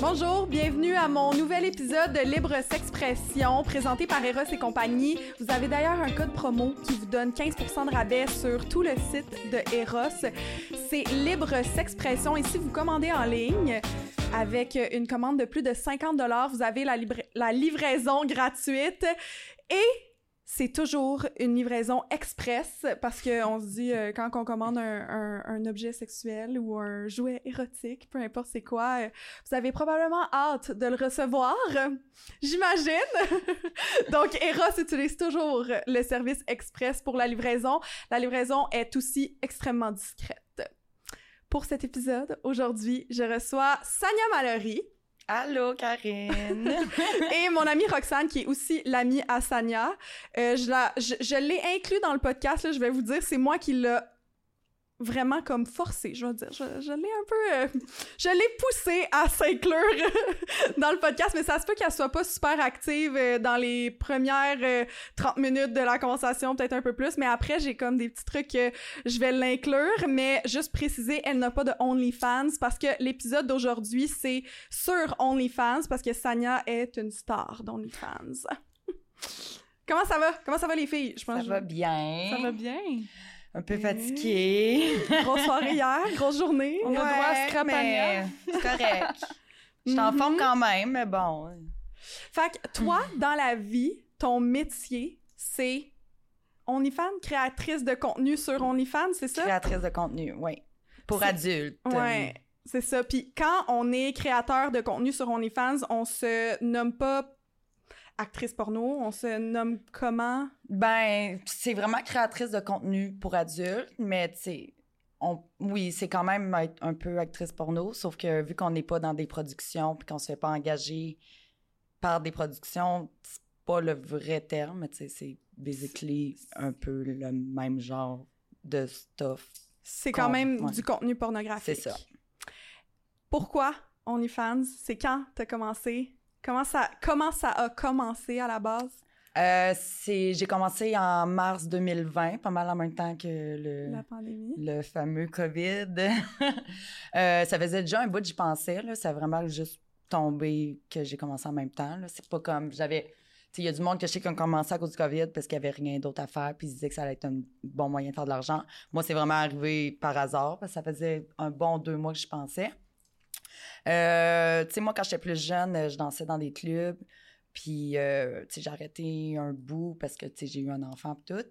Bonjour, bienvenue à mon nouvel épisode de Libre S'expression présenté par Eros et compagnie. Vous avez d'ailleurs un code promo qui vous donne 15% de rabais sur tout le site de Eros. C'est Libre S'expression et si vous commandez en ligne avec une commande de plus de 50 vous avez la livraison gratuite et c'est toujours une livraison express parce qu'on se dit, euh, quand on commande un, objet sexuel ou un jouet érotique, peu importe c'est quoi, euh, vous avez probablement hâte de le recevoir, j'imagine. Donc, Eros utilise toujours le service express pour la livraison. La livraison est aussi extrêmement discrète. Pour cet épisode, aujourd'hui, je reçois Sanya Mallory Allô, Karine! et mon amie Roxane, qui est aussi l'amie à Sanya. Euh, je la- je, l'ai inclus dans le podcast, je vais vous dire, c'est moi qui l'a vraiment comme forcé, je vais dire. Je, je l'ai un peu... euh, je l'ai poussé à s'inclure dans le podcast, mais ça se peut qu'elle soit pas super active euh, dans les premières euh, 30 minutes de la conversation, peut-être un peu plus, mais après, j'ai comme des petits trucs que je vais l'inclure, mais juste préciser, elle n'a pas de OnlyFans parce que l'épisode d'aujourd'hui, c'est sur OnlyFans parce que Sanya est une star d'OnlyFans. Comment ça va? Comment ça va les filles? Je Ça pense que va bien. Ça va bien? Un peu Oui. fatiguée. Grosse soirée hier, grosse journée. On a droit à scrap mais c'est correct. Je suis en Mhm. forme quand même, mais bon. Fait que toi, dans la vie, ton métier, c'est OnlyFans, créatrice de contenu sur OnlyFans, c'est ça? Créatrice de contenu, oui. Pour adultes. Ouais, c'est ça. Puis quand on est créateur de contenu sur OnlyFans, on se nomme pas actrice porno, on se nomme comment? Ben, c'est vraiment créatrice de contenu pour adultes, mais tu sais, on, oui, c'est quand même être un peu actrice porno, sauf que vu qu'on n'est pas dans des productions puis qu'on se fait pas engager par des productions, c'est pas le vrai terme, mais tu sais, c'est basically un peu le même genre de stuff. C'est quand même ouais. du contenu pornographique. C'est ça. Pourquoi OnlyFans? C'est quand t'as commencé? Comment ça, comment ça a commencé à la base? Euh, c'est, j'ai commencé en mars 2020, pas mal en même temps que le, La pandémie? le fameux COVID. Euh, ça faisait déjà un bout que j'y pensais. Là. Ça a vraiment juste tombé que j'ai commencé en même temps. Là. C'est pas comme j'avais. Il y a du monde que je sais qui ont commencé à cause du COVID parce qu'il n'y avait rien d'autre à faire, puis ils disaient que ça allait être un bon moyen de faire de l'argent. Moi, c'est vraiment arrivé par hasard parce que ça faisait un bon deux mois que je pensais. Euh, tu sais, moi, quand j'étais plus jeune, euh, je dansais dans des clubs. Puis, euh, tu sais, j'ai arrêté un bout parce que, tu sais, j'ai eu un enfant et tout.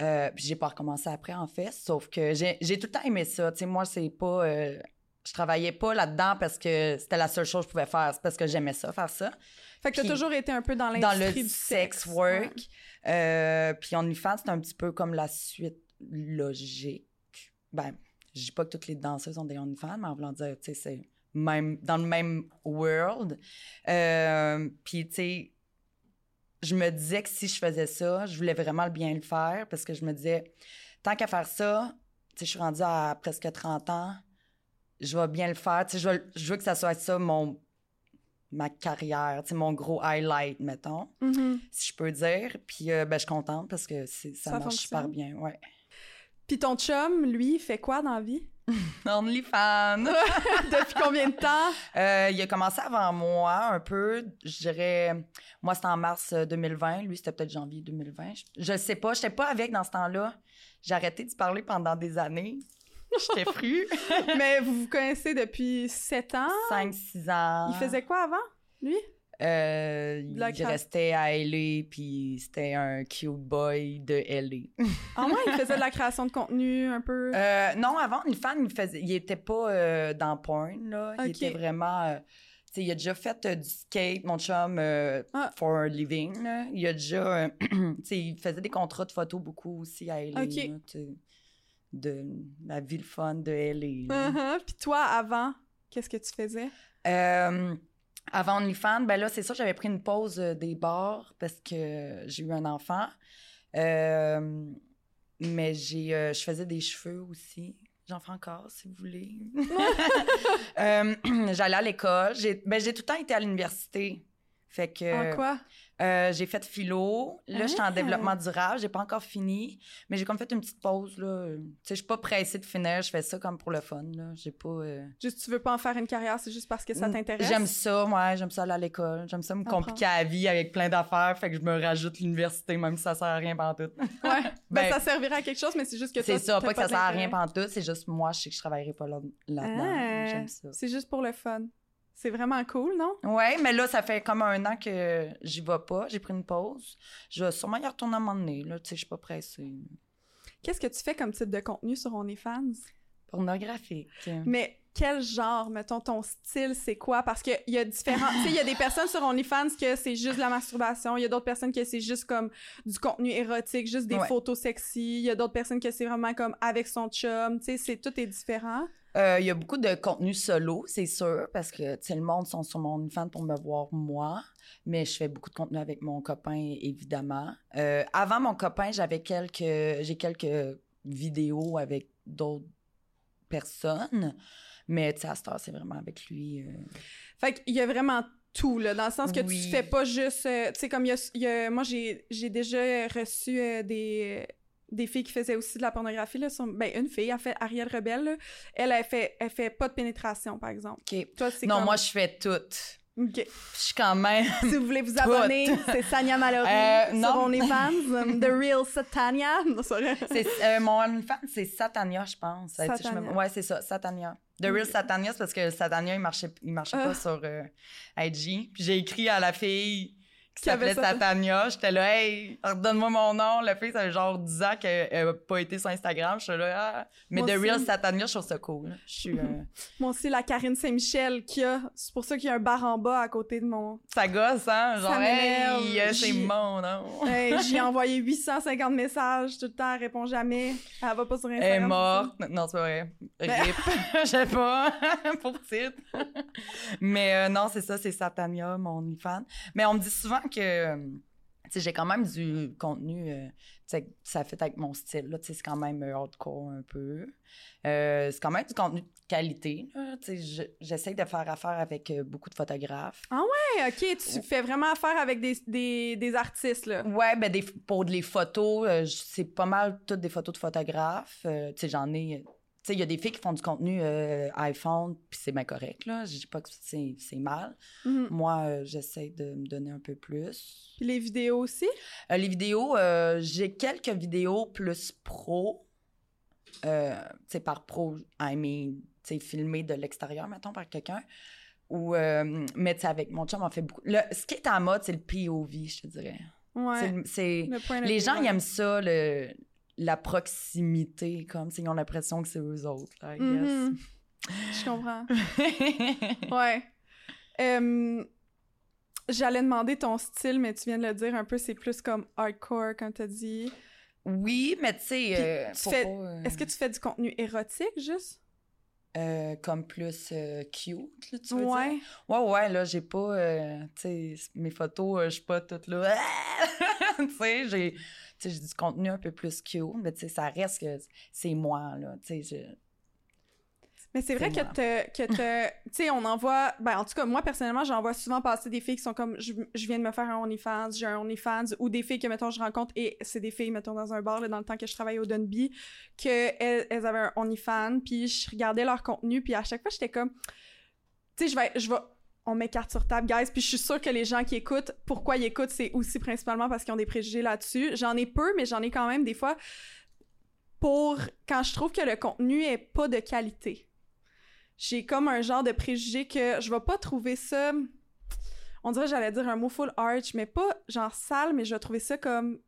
Euh, puis j'ai pas recommencé après, en fait. Sauf que j'ai tout le temps aimé ça. Tu sais, moi, c'est pas... euh, je travaillais pas là-dedans parce que c'était la seule chose que je pouvais faire. C'est parce que j'aimais ça, faire ça. Fait que t'as toujours été un peu dans Dans l'industrie le du sex work. Ouais. Puis OnlyFans, c'est un petit peu comme la suite logique. Ben, je dis pas que toutes les danseuses ont des OnlyFans, mais en voulant dire, tu sais, c'est même, dans le même world. Euh, puis, tu sais, je me disais que si je faisais ça, je voulais vraiment bien le faire parce que je me disais, tant qu'à faire ça, tu sais, je suis rendue à presque 30 ans, je vais bien le faire. Tu sais, je veux, je veux que ça soit ça, mon, ma carrière, tu sais, mon gros highlight, mettons Mhm. si je peux dire. Puis euh, ben, je suis contente parce que c'est- ça, Ça marche super fonctionne. bien. Ouais. Puis ton chum, lui, fait quoi dans la vie? OnlyFans. Depuis combien de temps? Euh, il a commencé avant moi un peu. Je dirais, moi c'était en mars euh, 2020. Lui c'était peut-être janvier 2020. Je, je sais pas. J'étais pas avec dans ce temps-là. J'ai arrêté de parler pendant des années. J'étais fru. Mais vous vous connaissez depuis 7 ans? 5-6 ans. Il faisait quoi avant, lui? Euh, il restait à LA, puis c'était un cute boy de LA. Ah ouais, il faisait de la création de contenu un peu. Euh, non, avant, OnlyFans, il, faisait, il était pas euh, dans porn, là. Il était vraiment... tu sais, il a déjà fait du skate, mon chum, euh, Ah. for a living, là. Il a déjà... tu sais, il faisait des contrats de photos beaucoup aussi à LA, Ok. là, tu sais, de la ville fun de LA. là. Uh-huh. Puis toi, avant, qu'est-ce que tu faisais? Euh, avant OnlyFans, ben là, c'est ça, j'avais pris une pause euh, des bars parce que j'ai eu un enfant. Euh, mais j'ai, euh, je faisais des cheveux aussi. J'en fais encore, si vous voulez. Euh, J'allais à l'école. J'ai, ben, j'ai tout le temps été à l'université. Fait que. En quoi? Euh, j'ai fait philo. Là, je suis en développement durable. J'ai pas encore fini. Mais j'ai comme fait une petite pause, là. Tu sais, je suis pas pressée de finir. Je fais ça comme pour le fun, là. J'ai pas. euh, Juste, tu veux pas en faire une carrière, c'est juste parce que ça t'intéresse? J'aime ça, ouais. J'aime ça aller à l'école. J'aime ça me compliquer la vie avec plein d'affaires. Fait que je me rajoute l'université, même si ça sert à rien pantoute. Ouais. Ben, Ben, ça servira à quelque chose, mais c'est juste que C'est ça, t'as pas que ça sert à rien pantoute. C'est juste moi, je sais que je travaillerai pas là- là-dedans. Ah, J'aime ça. C'est juste pour le fun. C'est vraiment cool, non? Ouais, mais là, ça fait comme un an que j'y vais pas. J'ai pris une pause. Je vais sûrement y retourner à un moment donné, là. Tu sais, je suis pas pressée. Qu'est-ce que tu fais comme type de contenu sur OnlyFans? Pornographique. Mais quel genre, mettons, ton style, c'est quoi? Parce qu'il y a différents... tu sais, il y a des personnes sur OnlyFans que c'est juste de la masturbation. Il y a d'autres personnes que c'est juste comme du contenu érotique, juste des Ouais. photos sexy. Il y a d'autres personnes que c'est vraiment comme avec son chum. Tu sais, c'est- tout est différent. Euh, Il y a beaucoup de contenu solo, c'est sûr, parce que, le monde sont sur mon OnlyFans pour me voir moi. Mais je fais beaucoup de contenu avec mon copain, évidemment. Euh, avant mon copain, j'avais quelques... J'ai quelques vidéos avec d'autres personnes. Mais, tu sais, à cette heure, c'est vraiment avec lui. euh. Fait qu'il y a vraiment tout, là, dans le sens que Oui. tu fais pas juste... euh, tu sais, comme il y a... y a- moi, j'ai j'ai déjà reçu euh, des des filles qui faisaient aussi de la pornographie, là. sur- ben, une fille, elle fait Ariel Rebelle, là. Elle, elle fait, elle fait pas de pénétration, par exemple. OK. Toi, c'est Non, comme- moi, je fais tout. OK. Je suis quand même... Si vous voulez vous abonner, c'est Sanya Mallory Euh, sur non. OnlyFans. um, The Real Satania. Non, c'est euh, mon OnlyFans, c'est Satania, je pense. Satania. Ouais, c'est ça, Satania. The Real Satania, c'est parce que Satania, il marchait, il marchait Ah. pas sur euh, IG. Puis j'ai écrit à la fille qui s'appelait. Satania. J'étais là, hey, redonne-moi mon nom. La fille, ça fait genre 10 ans qu'elle n'a pas été sur Instagram. Je suis là, ah. Mais The. Real Satania, je trouve ça cool. Je suis. euh, Moi aussi, la Karine Saint-Michel qui a... C'est pour ça qu'il y a un bar en bas à côté de mon... ça gosse, hein? Genre, hey, euh, c'est mon nom. Hey, J'ai envoyé 850 messages tout le temps, elle répond jamais. Elle va pas sur Instagram. Elle est morte. Non, c'est pas vrai. Rip. Je sais pas. Pour titre. Mais euh, non, c'est ça, c'est Satania, mon OnlyFans. Mais on me dit souvent que. j'ai quand même du contenu. euh, ça fait avec mon style. Là, c'est quand même hardcore un peu. Euh, c'est quand même du contenu de qualité. J'essaie de faire affaire avec euh, beaucoup de photographes. ça. Hey, OK, tu fais vraiment affaire avec des, des, des artistes, là. Ouais, ben des, pour les photos, euh, c'est pas mal toutes des photos de photographes. J'en ai. Tu sais, il y a des filles qui font du contenu euh, iPhone, puis c'est bien correct, là. Je dis pas que c'est c'est mal. Mhm. Moi, euh, j'essaie de me donner un peu plus. Puis les vidéos aussi? Euh, les vidéos, euh, j'ai quelques vidéos plus pro. Tu sais, par pro, I mean, tu sais, filmées de l'extérieur, mettons, par quelqu'un. Ou, euh, mais tu avec mon chum, on fait beaucoup. Le, ce qui est en mode, c'est le POV, je te dirais. Ouais. C'est les gens, ils aiment ça, le, la proximité, comme s'ils ont l'impression que c'est eux autres, I Mhm. Je comprends. Ouais. Euh, J'allais demander ton style, mais tu viens de le dire un peu, c'est plus comme hardcore, comme t'as dit. oui, mais tu sais, euh, euh, Est-ce que tu fais du contenu érotique, juste? euh, comme plus euh, cute, là, tu veux Ouais. dire? Ouais, ouais, là, j'ai pas, euh, tu sais, mes photos, je suis pas toute là, tu sais, j'ai, sais, j'ai du contenu un peu plus cute, mais tu sais, ça reste que c'est moi, là, tu sais, je- Mais c'est vrai que te, que te, tu sais, on envoie, ben en tout cas moi personnellement j'en vois souvent passer des filles qui sont comme, je, je viens de me faire un OnlyFans, j'ai un OnlyFans, ou des filles que mettons je rencontre et c'est des filles mettons dans un bar là, dans le temps que je travaillais au Dunby, que elles, elles avaient un OnlyFans, puis je regardais leur contenu, puis à chaque fois j'étais comme, tu sais je vais, je vais, on met carte sur table guys, puis je suis sûre que les gens qui écoutent, pourquoi ils écoutent, c'est aussi principalement parce qu'ils ont des préjugés là-dessus. J'en ai peu, mais j'en ai quand même des fois pour quand je trouve que le contenu est pas de qualité j'ai comme un genre de préjugé que je vais pas trouver ça. On dirait j'allais dire un mot full arch, mais pas genre sale, mais je vais trouver ça comme.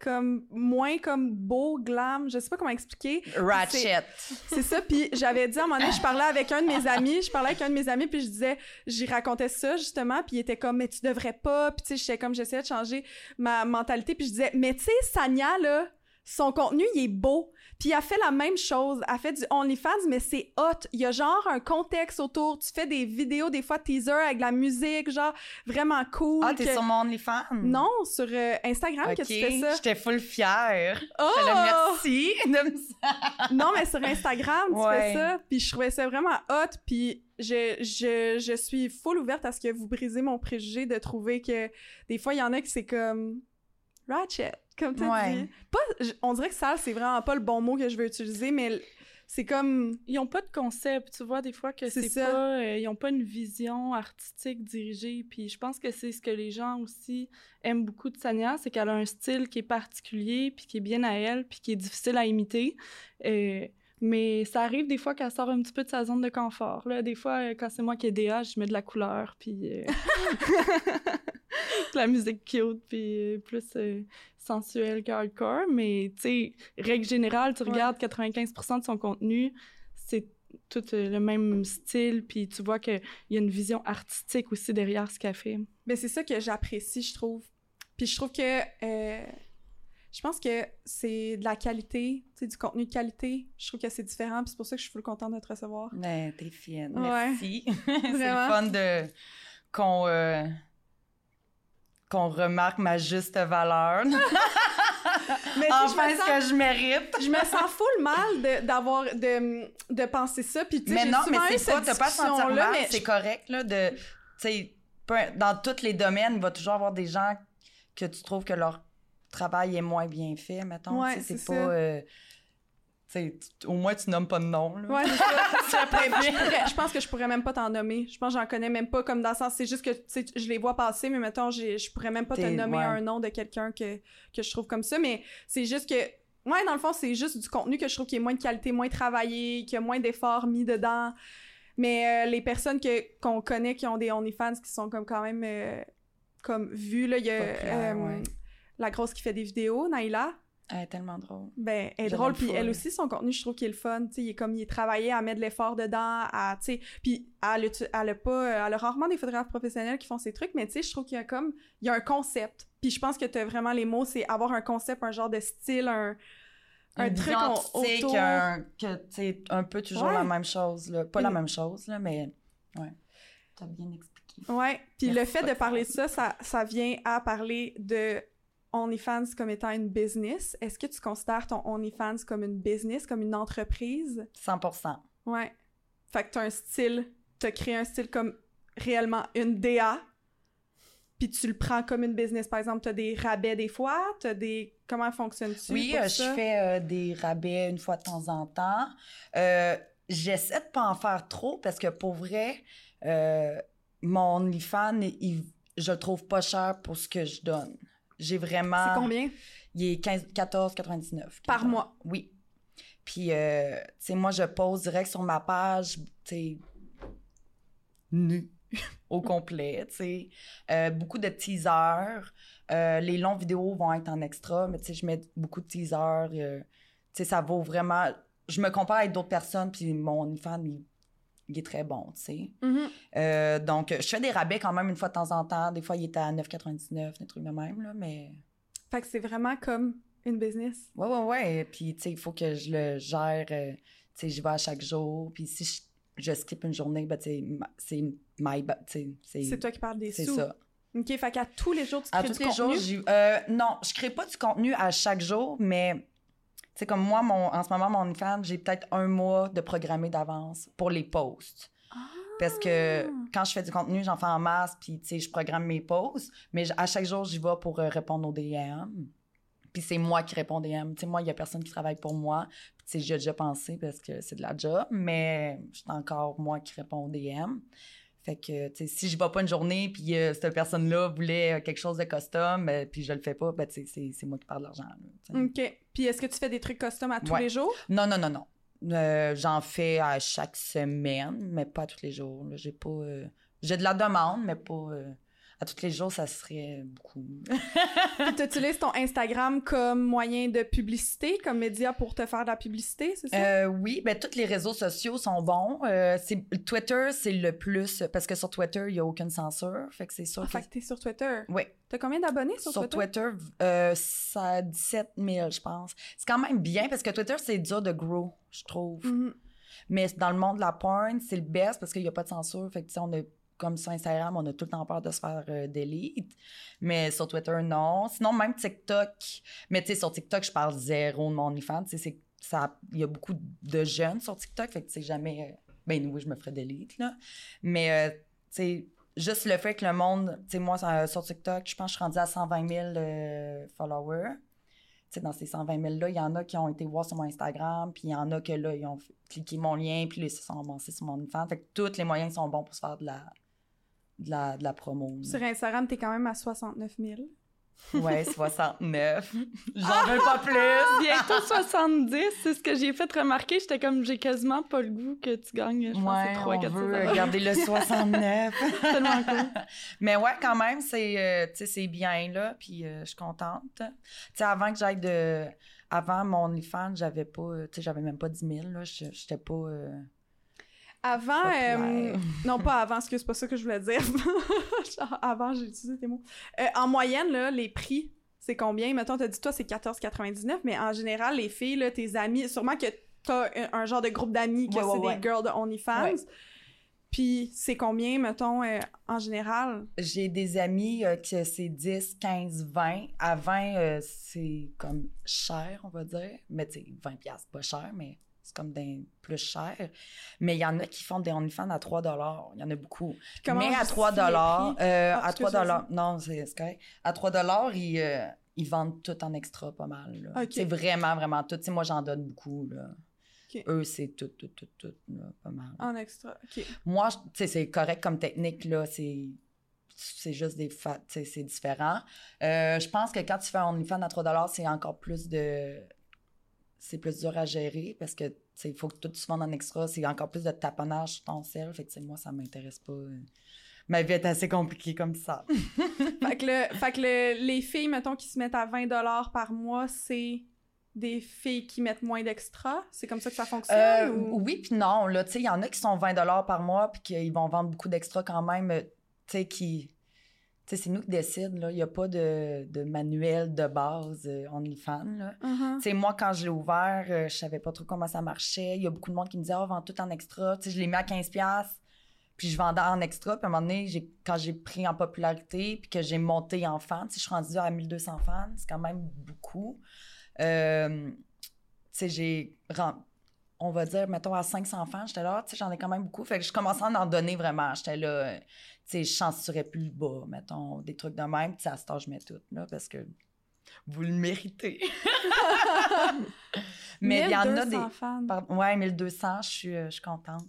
Comme moins comme beau, glam, je sais pas comment expliquer. ratchet. C'est ça, puis j'avais dit à un moment donné, je parlais avec un de mes amis, je parlais avec un de mes amis, puis je disais, j'y racontais ça justement, puis il était comme, mais tu devrais pas, puis tu sais, j'étais comme, j'essayais de changer ma mentalité, puis je disais, mais tu sais, Sanya, là, son contenu, il est beau. Puis elle fait la même chose. Elle fait du OnlyFans, mais c'est hot. Il y a genre un contexte autour. Tu fais des vidéos, des fois teaser avec de la musique, genre vraiment cool. Ah, t'es que- sur mon OnlyFans? Non, sur euh, Instagram que tu fais ça. J'étais full fière. Oh! Je merci de me non, mais sur Instagram, tu Ouais. fais ça. Puis je trouvais ça vraiment hot. Puis je, je, je suis full ouverte à ce que vous brisez mon préjugé de trouver que des fois, il y en a qui c'est comme ratchet, comme tu Ouais. dit. Pas, j- on dirait que ça, c'est vraiment pas le bon mot que je veux utiliser, mais c'est comme... Ils ont pas de concept, tu vois, des fois que C'est pas... euh, ils ont pas une vision artistique dirigée, puis je pense que c'est ce que les gens aussi aiment beaucoup de Sania, c'est qu'elle a un style qui est particulier, puis qui est bien à elle, puis qui est difficile à imiter. Euh, mais ça arrive des fois qu'elle sort un petit peu de sa zone de confort. Là. Des fois, euh, quand c'est moi qui ai DA, je mets de la couleur, puis... euh, la musique cute, puis euh, plus euh, sensuelle que hardcore. Mais, tu sais, règle générale, tu Ouais. regardes 95% de son contenu, c'est tout euh, le même style, puis tu vois qu'il y a une vision artistique aussi derrière ce qu'elle fait. Mais c'est ça que j'apprécie, je trouve. Puis je trouve que... euh, je pense que c'est de la qualité, tu sais, du contenu de qualité. Je trouve que c'est différent, puis c'est pour ça que je suis full contente de te recevoir. Mais t'es fine. Ouais. Merci. c'est le fun de qu'on euh, qu'on remarque ma juste valeur. Mais sais, je enfin, me ce que je mérite? je me sens full mal de- d'avoir de, de penser ça puis Mais non, mais c'est pas, t'as pas à te sentir discussion-là, mal, mais c'est correct, là, de, tu dans tous les domaines, il va toujours avoir des gens que tu trouves que leur travail est moins bien fait, mettons, Ouais, c'est pas, euh, au moins tu nommes pas de nom, là. Ouais, ça. Je, pourrais- je pense que je pourrais même pas t'en nommer. Je pense que j'en connais même pas comme dans le sens, c'est juste que je les vois passer, mais mettons, je pourrais même pas te nommer ouais. un nom de quelqu'un que, que je trouve comme ça, mais c'est juste que, ouais, dans le fond, c'est juste du contenu que je trouve qui est moins de qualité, moins travaillé, qui a moins d'efforts mis dedans. Mais euh, les personnes que, qu'on connaît qui ont des OnlyFans qui sont comme quand même euh, comme vues, là, il y a euh, ouais. la grosse qui fait des vidéos, Naïla. Elle est tellement drôle. Ben, elle est drôle, puis elle aussi, son contenu, je trouve qu'il est le fun, tu sais, il est comme, il est travaillé à mettre de l'effort dedans, à, tu sais, puis elle, a- elle a pas, elle a rarement des photographes professionnels qui font ces trucs, mais tu sais, je trouve qu'il y a comme, il y a un concept, puis je pense que t'as vraiment les mots, c'est avoir un concept, un genre de style, un, un Une truc artistique, autour. un- que, tu sais, un peu toujours Ouais. la même chose, là. Pas la même chose, là, mais, ouais. T'as bien expliqué. Ouais, puis le fait de parler de ça, ça, ça vient à parler de OnlyFans comme étant une business. Est-ce que tu considères ton OnlyFans comme une business, comme une entreprise? 100% Ouais. Fait que t'as un style, t'as créé un style comme réellement une DA, puis tu le prends comme une business. Par exemple, t'as des rabais des fois, t'as des... Comment fonctionne-tu Oui, pour euh, ça? je fais euh, des rabais une fois de temps en temps. Euh, J'essaie de pas en faire trop parce que pour vrai, mon OnlyFans, il- je le trouve pas cher pour ce que je donne. J'ai vraiment. C'est combien? Il est 15 14,99. Par mois? Oui. Puis, euh, tu sais, moi, je pose direct sur ma page, tu sais, nu, au complet, tu sais. Euh, beaucoup de teasers. Euh, les longues vidéos vont être en extra, mais tu sais, je mets beaucoup de teasers. tu sais, ça vaut vraiment... Je me compare avec d'autres personnes, puis mon OnlyFans, il, il est très bon, tu sais. Mhm. Euh, donc, je fais des rabais quand même une fois de temps en temps. Des fois, il est à 9,99, des trucs de même, là, mais... Fait que c'est vraiment comme une business. Ouais, ouais, ouais. Puis, tu sais, il faut que je le gère. euh, tu sais, j'y vais à chaque jour. Puis, si je, je skip une journée, ben, tu sais, c'est C'est toi qui parles des C'est sous. ça. OK, fait qu'à tous les jours, tu À crées tous du les jours, contenu. j'y- euh, non, je crée pas du contenu à chaque jour, mais... Sais, comme moi, mon, en ce moment, mon OnlyFans, j'ai peut-être un mois de programmé d'avance pour les posts. Parce que Ah! quand je fais du contenu, j'en fais en masse, puis tu sais, je programme mes posts, mais à chaque jour, j'y vais pour euh, répondre aux DM. Puis c'est moi qui réponds aux DM. Tu sais, moi, il y a personne qui travaille pour moi. Puis tu sais, j'ai déjà pensé parce que c'est de la job, mais c'est encore moi qui réponds aux DM. Fait que, tu sais, si je vais pas une journée, puis euh, cette personne-là voulait euh, quelque chose de custom, euh, puis je le fais pas, ben, tu sais, c'est- moi qui parle de l'argent. OK. Puis est-ce que tu fais des trucs custom à tous Ouais. les jours? Non, non, non, non. Euh, J'en fais à chaque semaine, mais pas tous les jours. là. J'ai pas. euh, J'ai de la demande, mais pas. euh, à tous les jours, ça serait beaucoup. Puis tu utilises ton Instagram comme moyen de publicité, comme média pour te faire de la publicité, c'est ça? Euh, oui, ben tous les réseaux sociaux sont bons. Euh, c'est Twitter, c'est le plus parce que sur Twitter, il y a aucune censure, fait que c'est sûr. Ah, que... fait que t'es sur Twitter. Oui. T'as combien d'abonnés sur, Sur Twitter? Twitter, euh, ça a 17 000, je pense. C'est quand même bien parce que Twitter, c'est dur de grow, je trouve. Mhm. Mais dans le monde de la porn, c'est le best parce qu'il n'y a pas de censure. Fait que, tu sais, on a, comme sur Instagram, on a tout le temps peur de se faire euh, delete. Mais sur Twitter, non. Sinon, même TikTok. Mais tu sais, sur TikTok, je parle zéro de mon OnlyFans. Tu sais, il y a beaucoup de jeunes sur TikTok. Fait que, tu sais, jamais. euh, ben, oui, je me ferais delete, là. Mais, euh, tu sais, juste le fait que le monde. Tu sais, moi, ça- sur TikTok, je pense que je suis rendue à 120 000 euh, followers. Tu sais, dans ces 120 000-là, il y en a qui ont été voir sur mon Instagram, puis il y en a que là, ils ont cliqué mon lien, puis là, ils se sont avancés sur mon OnlyFans. Fait que tous les moyens sont bons pour se faire de la, de la, de la promo. Sur Instagram, t'es quand même à 69 000. Ouais, 69. J'en veux pas plus. Bientôt 70, c'est ce que j'ai fait remarquer. J'étais comme, j'ai quasiment pas le goût que tu gagnes. Je pense que Ouais, c'est 3 on 400 veut garder le 69. tellement cool. Mais ouais, quand même, c'est euh, tu sais, c'est bien, là, puis euh, je suis contente. Tu sais, avant que j'aille de... Avant mon OnlyFans, j'avais pas... Tu sais, j'avais même pas 10 000, là. Je- J'étais pas... euh, Avant, euh, non pas avant, excuse, c'est pas ça que je voulais dire. Genre, avant, j'ai utilisé tes mots. Euh, en moyenne, là, les prix, c'est combien? Mettons, t'as dit toi, c'est 14,99, mais en général, les filles, là, tes amis, sûrement que t'as un, un genre de groupe d'amis que Ouais, ouais, c'est ouais. des girls de OnlyFans. Ouais. Puis c'est combien, mettons, euh, en général? J'ai des amis euh, que c'est 10, 15, 20. À 20, euh, c'est comme cher, on va dire. Mais tu sais, 20 piastres, pas cher, mais c'est comme des plus cher. Mais il y en a qui font des OnlyFans à 3 Il y en a beaucoup. Comment mais à justifier 3 les dollars, euh, à excuse, 3 vas-y. non, c'est correct. À 3 dollars, ils, euh, ils vendent tout en extra pas mal. C'est vraiment, vraiment tout. Moi, j'en donne beaucoup. Là. Eux, c'est tout, tout, tout, tout, là, pas mal. En extra, OK. Moi, c'est correct comme technique, là, c'est... C'est juste des c'est différent. Euh, je pense que quand tu fais un OnlyFans à 3 c'est encore plus de... C'est plus dur à gérer parce que, tu sais, il faut que tout se vende en extra. C'est encore plus de taponnage sur ton sel. Fait que, moi, ça m'intéresse pas. Ma vie est assez compliquée comme ça. fait que, le, fait que le- les filles, mettons, qui se mettent à 20 par mois, c'est des filles qui mettent moins d'extra? C'est comme ça que ça fonctionne? Euh, ou- Oui, puis non. Là, tu sais, il y en a qui sont 20 par mois puis qu'ils vont vendre beaucoup d'extra quand même. euh, Tu sais, qui... C'est nous qui décidons. là. Il n'y a pas de, de manuel de base euh, OnlyFans. Là. Mhm. Tu sais, moi, quand je l'ai ouvert, euh, je savais pas trop comment ça marchait. Il y a beaucoup de monde qui me disait, oh, vends tout en extra. Tu sais, je l'ai mis à 15$, piastres, puis je vendais en extra. Puis à un moment donné, j'ai- quand j'ai pris en popularité, puis que j'ai monté en fans, je suis rendue à 1200 fans. C'est quand même beaucoup. Euh, tu sais, j'ai. On va dire, mettons, à 500 fans, j'étais là, tu sais, j'en ai quand même beaucoup. Fait que je commençais à en donner vraiment. J'étais là, euh, tu sais, je censurais plus le bas, mettons, des trucs de même. Puis à ce temps, je mets tout, là, parce que vous le méritez. Mais il y en a des. 1200 fans. Pardon, ouais, 1200, je suis, euh, je suis contente.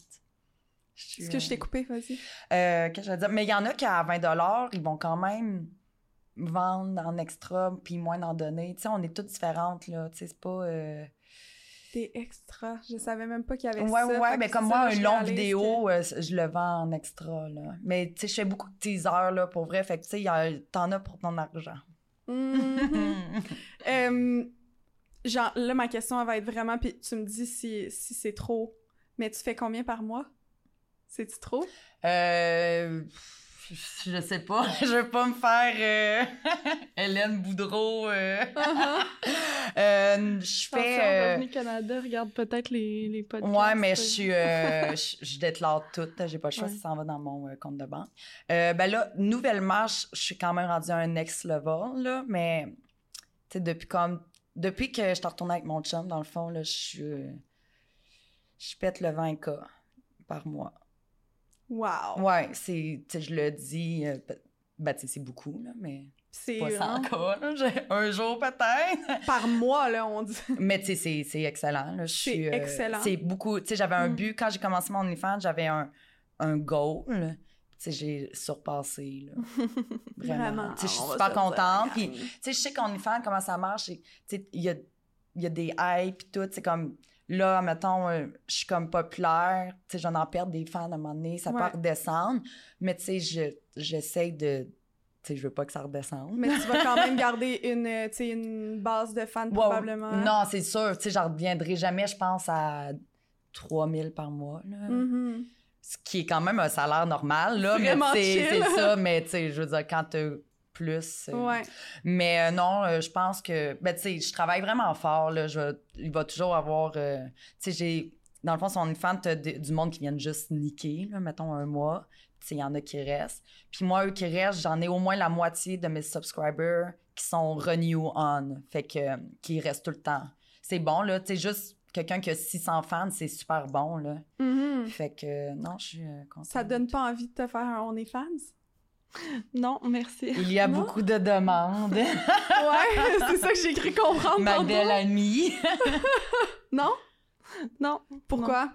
Est-ce que je t'ai euh, coupé, vas-y? euh, que je veux dire? Mais il y en a qui, à 20 ils vont quand même vendre en extra puis moins en donner. Tu sais, on est toutes différentes, là. Tu sais, c'est pas... euh, Des extras. Je savais même pas qu'il y avait Ouais, ça. ouais, Fait mais comme moi, un long vidéo, euh, je le vends en extra, là. Mais, tu sais, je fais beaucoup de teasers, là, pour vrai. Fait que, tu sais, il y a- t'en as pour ton argent. Mhm. Euh, genre, là, ma question elle va être vraiment... Puis tu me dis si, si c'est trop. Mais tu fais combien par mois? C'est-tu trop? Euh, je sais pas. Je veux pas me faire euh, Hélène Boudreau. euh. Euh, je Attention, fais. euh, Revenu Canada, regarde peut-être les, les podcasts. Ouais, mais je suis. euh, je je déclare tout. J'ai pas le choix, Ouais. ça s'en va dans mon euh, compte de banque. Euh, ben là, nouvellement, je je suis quand même rendue à un next level, là, mais. Tu sais, depuis comme. Depuis que je suis retournée avec mon chum, dans le fond, là, je suis. euh, Je pète le 20K par mois. Wow! Ouais, c'est, tu sais, je le dis, euh, ben, tu sais, c'est beaucoup, là, mais C'est pas vraiment 100 cas, là, j'ai- un jour peut-être. par mois, là, on dit. mais tu sais, c'est, c'est excellent, là, je C'est suis, euh, excellent. C'est beaucoup, tu sais, j'avais un Mm. but, quand j'ai commencé mon OnlyFans, j'avais un, un goal, tu sais, j'ai surpassé, là, vraiment. Vraiment. Tu sais, je suis super contente, puis tu sais, je sais qu'OnlyFans, comment ça marche, c'est- tu sais, il y a, y a des hype pis tout, c'est comme, là, mettons, euh, je suis comme populaire, tu sais, j'en en perds des fans à un moment donné, ça Ouais. peut redescendre, mais tu sais, je- j'essaie de, sais, je veux pas que ça redescende. Mais tu vas quand même garder une, euh, tu sais, une base de fans, probablement. Non, c'est sûr. Tu sais, j'en reviendrai jamais, je pense, à 3000 par mois. Là. Mhm. Ce qui est quand même un salaire normal, là. Vraiment mais c'est ça, mais tu sais, je veux dire, quand t'as plus. euh, Ouais. Mais euh, non, euh, je pense que. Ben, tu sais, je travaille vraiment fort, là. Je, il va toujours avoir. euh, tu sais, j'ai. Dans le fond, son fan, t'as d- du monde qui viennent juste niquer, là, mettons un mois. Tu sais, il y en a qui restent. Puis moi, eux qui restent, j'en ai au moins la moitié de mes subscribers qui sont renew on. Fait que. qui restent tout le temps. C'est bon, là. Tu sais, juste quelqu'un qui a 600 fans, c'est super bon, là. Mhm. Fait que. non, je suis contente. Ça donne pas envie de te faire un OnlyFans? Non, merci. Il y a Non? beaucoup de demandes. ouais, c'est ça que j'ai cru comprendre. Ma belle amie. Non? Non. Pourquoi?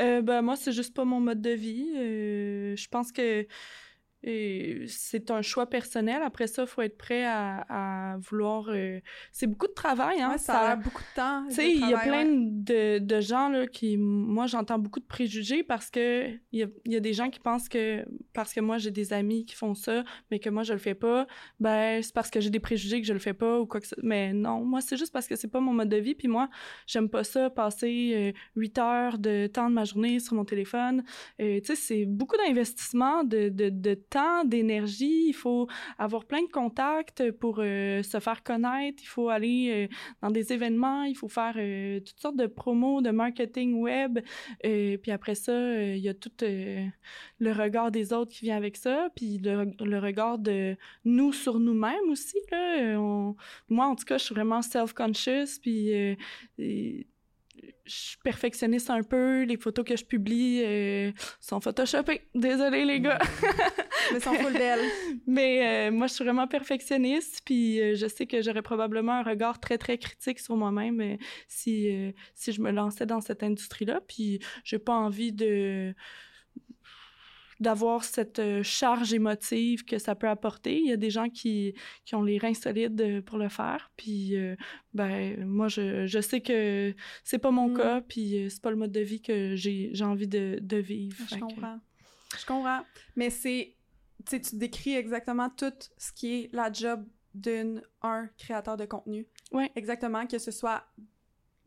Euh, ben, moi, c'est juste pas mon mode de vie. Euh, je pense que euh, c'est un choix personnel. Après ça, il faut être prêt à, à vouloir. euh, C'est beaucoup de travail, hein. Ouais, ça a beaucoup de temps. Tu sais, il y a plein de, de gens là, qui. Moi, j'entends beaucoup de préjugés parce que il y a, il y a des gens qui pensent que parce que moi, j'ai des amis qui font ça, mais que moi, je le fais pas, ben, c'est parce que j'ai des préjugés que je le fais pas ou quoi que ce Mais non, moi, c'est juste parce que c'est pas mon mode de vie. Puis moi, j'aime pas ça, passer euh, 8 heures de temps de ma journée sur mon téléphone. Euh, tu sais, c'est beaucoup d'investissement, de, de, de temps, d'énergie. Il faut avoir plein de contacts pour euh, se faire connaître. Il faut aller euh, dans des événements. Il faut faire euh, toutes sortes de promos, de marketing web. Puis après ça, il y a tout le regard des autres qui vient avec ça. Puis le, regard de nous sur nous-mêmes aussi. Là. Moi, en tout cas, je suis vraiment self-conscious. Puis... je suis perfectionniste un peu. Les photos que je publie euh, sont photoshopées. Désolée, les gars. Mais sont full belles. Mais euh, moi, je suis vraiment perfectionniste. Puis euh, je sais que j'aurais probablement un regard très, très critique sur moi-même euh, si, euh, si je me lançais dans cette industrie-là. Puis j'ai pas envie de d'avoir cette euh, charge émotive que ça peut apporter. Il y a des gens qui, qui ont les reins solides euh, pour le faire. Puis, euh, ben, moi, je, je sais que c'est pas mon Mm. cas, puis c'est pas le mode de vie que j'ai envie de, de vivre. Je Fait que- comprends. Je comprends. Mais c'est. Tu tu décris exactement tout ce qui est la job d'un un créateur de contenu. Ouais. Exactement, que ce soit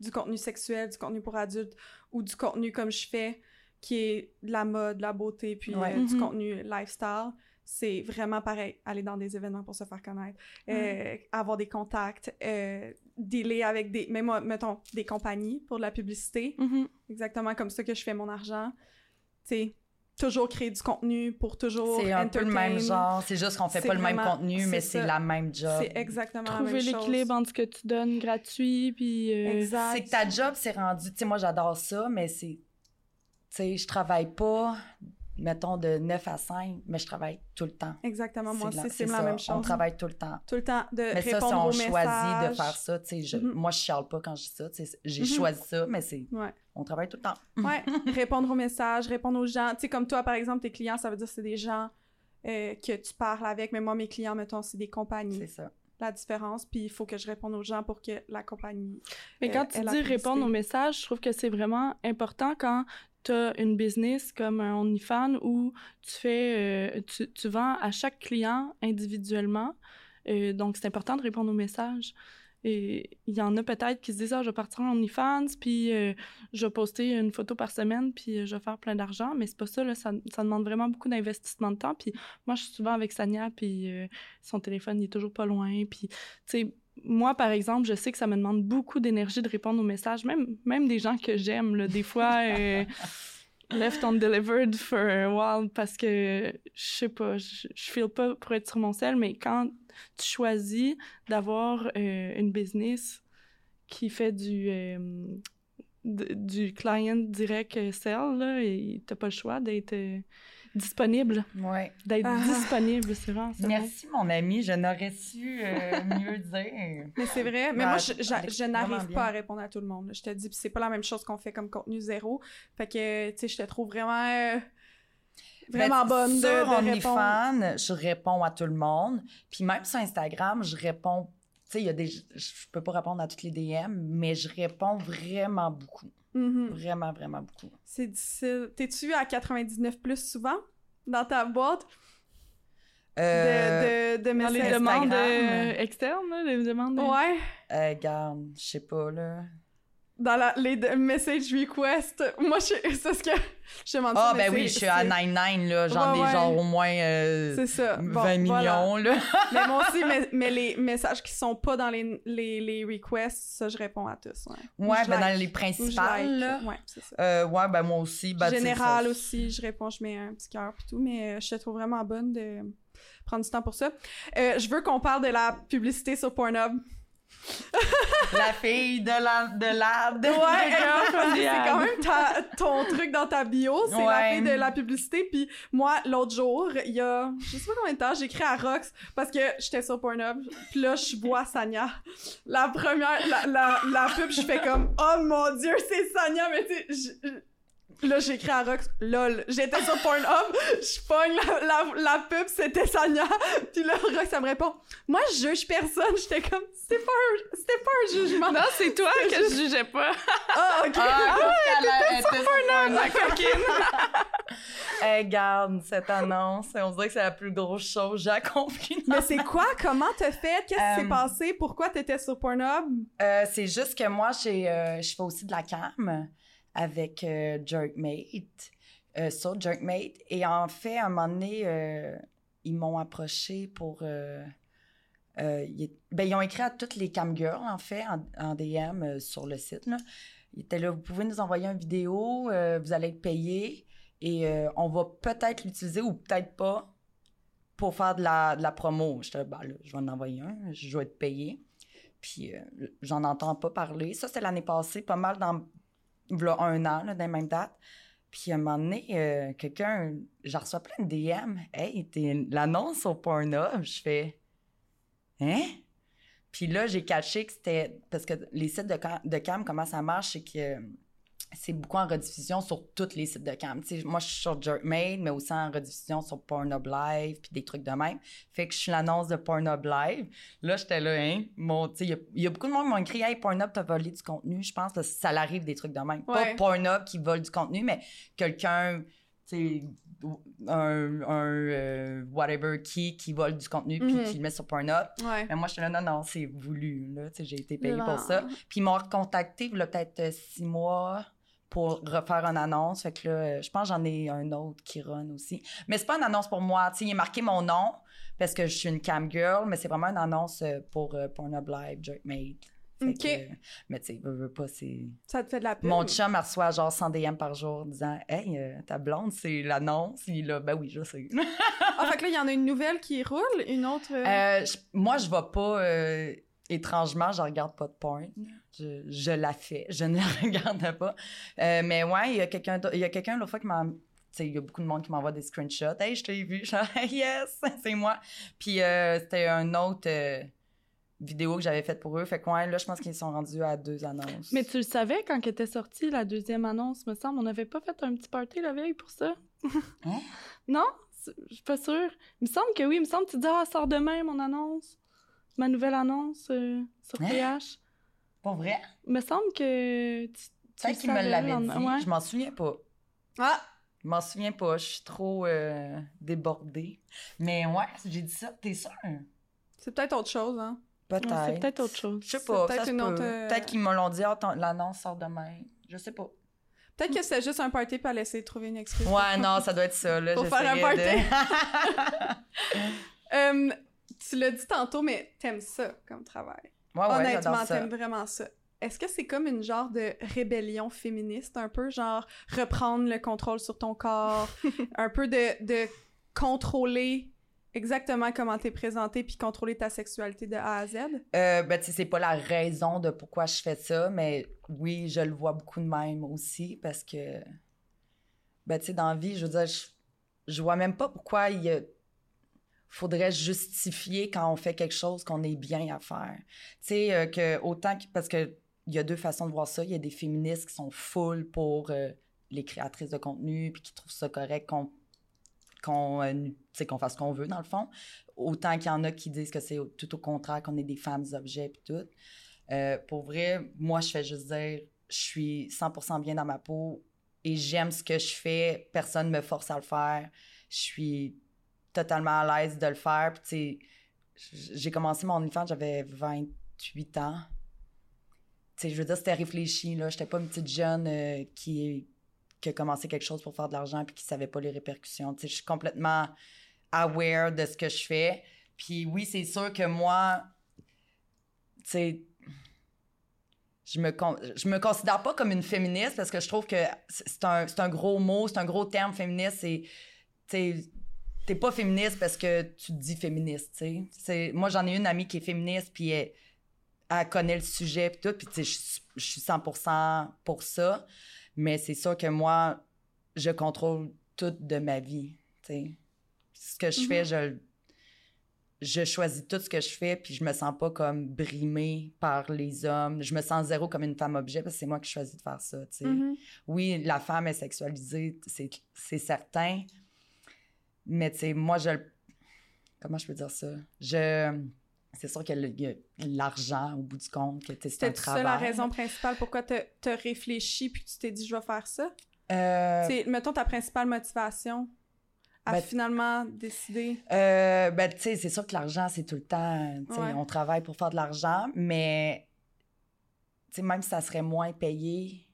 du contenu sexuel, du contenu pour adultes ou du contenu comme je fais, qui est de la mode, de la beauté, puis Ouais. euh, du Mhm. contenu lifestyle. C'est vraiment pareil. Aller dans des événements pour se faire connaître, euh, avoir des contacts, euh, dealer avec des, même mettons, des compagnies pour de la publicité Mhm. exactement comme ça que je fais mon argent. Tu sais, toujours créer du contenu pour toujours C'est un peu le même genre. C'est juste qu'on fait pas le même contenu, mais c'est la même job. C'est exactement la Trouver même chose. l'équilibre entre ce que tu donnes gratuit, puis... euh, Exact. C'est que ta job, c'est rendu. Tu sais, moi, j'adore ça, mais c'est. Tu sais, je travaille pas, mettons, de 9 à 5, mais je travaille tout le temps. Exactement, moi aussi, c'est la même On chose. travaille tout le temps. Tout le temps de Mais ça, si on choisit messages. de faire ça, tu sais, je- Mhm. moi, je chiale pas quand je dis ça. tu sais, J'ai Mhm. choisi ça, mais c'est. Ouais. On travaille tout le temps. Ouais, répondre aux messages, répondre aux gens. Tu sais, comme toi, par exemple, tes clients, ça veut dire que c'est des gens euh, que tu parles avec, mais moi, mes clients, mettons, c'est des compagnies. C'est ça. La différence, puis il faut que je réponde aux gens pour que la compagnie... Mais euh, quand tu ait la dis répondre aux messages, je trouve que c'est vraiment important quand tu as une business comme un OnlyFans où tu fais, euh, tu, tu vends à chaque client individuellement. Euh, donc, c'est important de répondre aux messages. Et il y en a peut-être qui se disent, ah, je vais partir en OnlyFans, puis euh, je vais poster une photo par semaine, puis je vais faire plein d'argent. Mais c'est pas ça, là, ça, ça demande vraiment beaucoup d'investissement de temps. Puis moi, je suis souvent avec Sania, puis son téléphone, il est toujours pas loin. Puis, tu sais, moi, par exemple, je sais que ça me demande beaucoup d'énergie de répondre aux messages, même, même des gens que j'aime, des fois, euh, left undelivered for a while, parce que, je sais pas, je, feel pas pour être sur mon sel, mais quand tu choisis d'avoir euh, une business qui fait du, euh, du client direct sell, là, et t'as pas le choix d'être euh, disponible, Ouais. d'être Ah. disponible, c'est vraiment ça. Merci, mon ami. Je n'aurais su euh, mieux dire. Mais c'est vrai. Mais Ouais, moi, je, n'arrive pas à répondre à tout le monde. Je te dis, puis c'est pas la même chose qu'on fait comme contenu zéro. Fait que, tu sais, je te trouve vraiment, euh, vraiment Ben, bonne de, sur de. OnlyFans, je réponds à tout le monde. Puis même sur Instagram, je réponds. Tu sais, il y a des. Je peux pas répondre à toutes les DM, mais je réponds vraiment beaucoup. Mhm. Vraiment, vraiment beaucoup. C'est difficile. T'es-tu à 99 plus souvent dans ta boîte? Euh, de, de Dans les messages. demandes euh, externes, là, les demandes. de- Ouais. Euh, garde, je sais pas, là. Dans la, les message requests. Moi, je- c'est ce que je demande Ah, ben oui, je suis à c'est- 99, là. J'en ai ouais. genre au moins euh, C'est ça. 20 Bon, voilà. millions, là. Mais moi aussi, mais, mais les messages qui sont pas dans les, les, les requests, ça, je réponds à tous. Ouais, ben dans les principales, like. là. Ouais, c'est ça. Euh, ouais, ben moi aussi. Ben, Général ça- aussi, je réponds, je mets un petit cœur et tout, mais euh, je te trouve vraiment bonne de prendre du temps pour ça. Euh, je veux qu'on parle de la publicité sur Pornhub. La fille de la... De la... de- Ouais, c'est quand même ta- ton truc dans ta bio, c'est la Ouais. fille de la publicité. Puis moi, l'autre jour, il y a, je sais pas combien de temps, j'ai écrit à Rox parce que j'étais sur Pornhub. Puis là, je vois Sanya. La première, la, la, la pub, je fais comme, oh mon dieu, c'est Sanya, mais tu Là, j'ai écrit à Rox, lol. J'étais sur Pornhub, je pogne la, la, la pub, c'était Sanya. Puis là, Rox, ça me répond, moi, je juge personne. J'étais comme, c'était pas un, c'était pas un jugement. Non, c'est toi que je jugeais pas. Ah, ok. Ah, parce qu'elle a- elle était sur Pornhub. Ma coquine. Hey, garde, cette annonce, on dirait que c'est la plus grosse chose j'ai accomplie. Mais c'est quoi? Comment t'as fait? Qu'est-ce qui s'est Euh, passé? Pourquoi t'étais sur Pornhub? Euh, c'est juste que moi, j'ai, euh, je fais aussi de la cam avec euh, Jerkmate, euh, sur Jerkmate. Et en fait, à un moment donné, euh, ils m'ont approché pour. euh, ils, ben, ils ont écrit à toutes les camgirls, en fait, en, DM sur le site. Là. Ils étaient là, vous pouvez nous envoyer une vidéo, vous allez être payé et on va peut-être l'utiliser ou peut-être pas pour faire de la, de promo. J'étais, ben là, je vais en envoyer un, je vais être payé. Puis j'en entends pas parler. Ça, c'est l'année passée, pas mal dans v'là un an, là, dans les mêmes dates. Puis à un moment donné, euh, quelqu'un, j'en reçois plein de DM. Hey, t'es l'annonce au Pornhub. Je fais Hein? Puis là, j'ai caché que c'était. Parce que les sites de cam, de cam comment ça marche, c'est que c'est beaucoup en rediffusion sur tous les sites de cam. Tu sais, moi, je suis sur Jerkmade, mais aussi en rediffusion sur Pornhub Live, puis des trucs de même. Fait que je suis l'annonce de Pornhub Live. Là, j'étais là, hein? Mon, il y a- il y, a beaucoup de monde qui m'ont écrit, hey, Pornhub t'a volé du contenu. Je pense que ça l'arrive des trucs de même. Ouais. Pas Pornhub qui vole du contenu, mais quelqu'un, tu sais, un, un euh, whatever qui, qui vole du contenu puis Mhm. qui le met sur Pornhub. Ouais. Mais moi, je suis là, non, non, c'est voulu, j'ai été payée Non. pour ça. Puis ils m'ont recontacté, il y a peut-être euh, six mois pour refaire une annonce. Fait que là, euh, je pense que j'en ai un autre qui run aussi. Mais c'est pas une annonce pour moi. Tu sais, il est marqué mon nom parce que je suis une cam girl, mais c'est vraiment une annonce euh, pour euh, Pornhub Live, Jerkmate. Ok. que, euh, mais tu sais, veux, veux pas, c'est... Ça te fait de la pub? Mon chum reçoit genre 100 DM par jour disant « Hey, euh, ta blonde, c'est l'annonce. » Il là, « Ben oui, je sais. » Ah, fait que là, il y en a une nouvelle qui roule, une autre. euh, je- moi, je vais pas. Étrangement, je regarde pas de porn. Je, je la fais. Je ne la regarde pas. Euh, mais ouais, il y a quelqu'un. Il y a quelqu'un l'autre fois qui m'a. Tu sais, il y a beaucoup de monde qui m'envoie des screenshots. Hey, je t'ai vu. Je suis yes, c'est moi. Puis euh, c'était un autre euh, vidéo que j'avais faite pour eux. Fait que ouais, là, je pense qu'ils sont rendus à deux annonces. Mais tu le savais quand était sortie, la deuxième annonce, me semble. On n'avait pas fait un petit party la veille pour ça? Hein? Non? Je suis pas sûre. Il me semble que oui. Il me semble que tu dis, ah, sort demain mon annonce. Ma nouvelle annonce euh, sur Hein? PH. Pour vrai? Il me semble que tu, tu Peut-être me le dit. Ouais. Je m'en souviens pas. Ah! Je m'en souviens pas. Je suis trop euh, débordée. Mais ouais, j'ai dit ça. T'es sûre? C'est peut-être autre chose, hein. Peut-être. Ouais, c'est peut-être autre chose. Je sais C'est pas, peut-être ça se une peut. autre, euh, Peut-être qu'ils me l'ont dit, ah, l'annonce sort demain. Je sais pas. Peut-être que c'était juste un party pour essayer de trouver une excuse. Ouais, non, ça doit être ça, là. Pour faire un Euh, tu l'as dit tantôt, mais t'aimes ça comme travail. ouais, ouais, Honnêtement, t'aimes vraiment ça. Est-ce que c'est comme une genre de rébellion féministe, un peu, genre reprendre le contrôle sur ton corps, un peu de, de contrôler exactement comment t'es présenté, puis contrôler ta sexualité de A à Z? Euh, ben, tu sais, c'est pas la raison de pourquoi je fais ça, mais oui, je le vois beaucoup de même aussi parce que, ben, tu sais, dans la vie, je veux dire, je, je vois même pas pourquoi il y a- faudrait justifier quand on fait quelque chose qu'on est bien à faire. Tu sais, euh, que autant que, parce que il y a deux façons de voir ça. Il y a des féministes qui sont full pour euh, les créatrices de contenu, puis qui trouvent ça correct qu'on qu'on euh, qu'on fasse ce qu'on veut, dans le fond. Autant qu'il y en a qui disent que c'est tout au contraire, qu'on est des femmes objets, puis tout. Euh, pour vrai, moi, je fais juste dire, je suis 100% bien dans ma peau et j'aime ce que je fais. Personne me force à le faire. Je suis totalement à l'aise de le faire. Puis, j'ai commencé mon OnlyFans, j'avais 28 ans. Tu sais, je veux dire, c'était réfléchi, là. J'étais pas une petite jeune euh, qui, qui a commencé quelque chose pour faire de l'argent puis qui savait pas les répercussions. Je suis complètement aware de ce que je fais. Puis oui, c'est sûr que moi, tu je me, je me considère pas comme une féministe parce que je trouve que c'est un, un, gros mot, c'est un gros terme féministe. C'est, t'es pas féministe parce que tu te dis féministe, tu sais. Moi, j'en ai une amie qui est féministe, puis elle, connaît le sujet, puis tout, puis tu sais, je suis 100% pour ça. Mais c'est sûr que moi, je contrôle tout de ma vie, tu sais. Ce que je fais, mm-hmm. je je choisis tout ce que je fais, puis je me sens pas comme brimée par les hommes. Je me sens zéro comme une femme objet parce que c'est moi qui choisis de faire ça, tu sais. Mm-hmm. Oui, la femme est sexualisée, c'est certain, mais tu sais, moi, je... Comment je peux dire ça? Je... C'est sûr qu'il y a l'argent au bout du compte, que c'est un travail. C'est ça la raison principale pourquoi tu as réfléchi puis tu t'es dit « je vais faire ça? Euh... Mettons ta principale motivation à ben, finalement décider? Euh, ben, tu sais, c'est sûr que l'argent, c'est tout le temps. On travaille pour faire de l'argent, mais même si ça serait moins payé,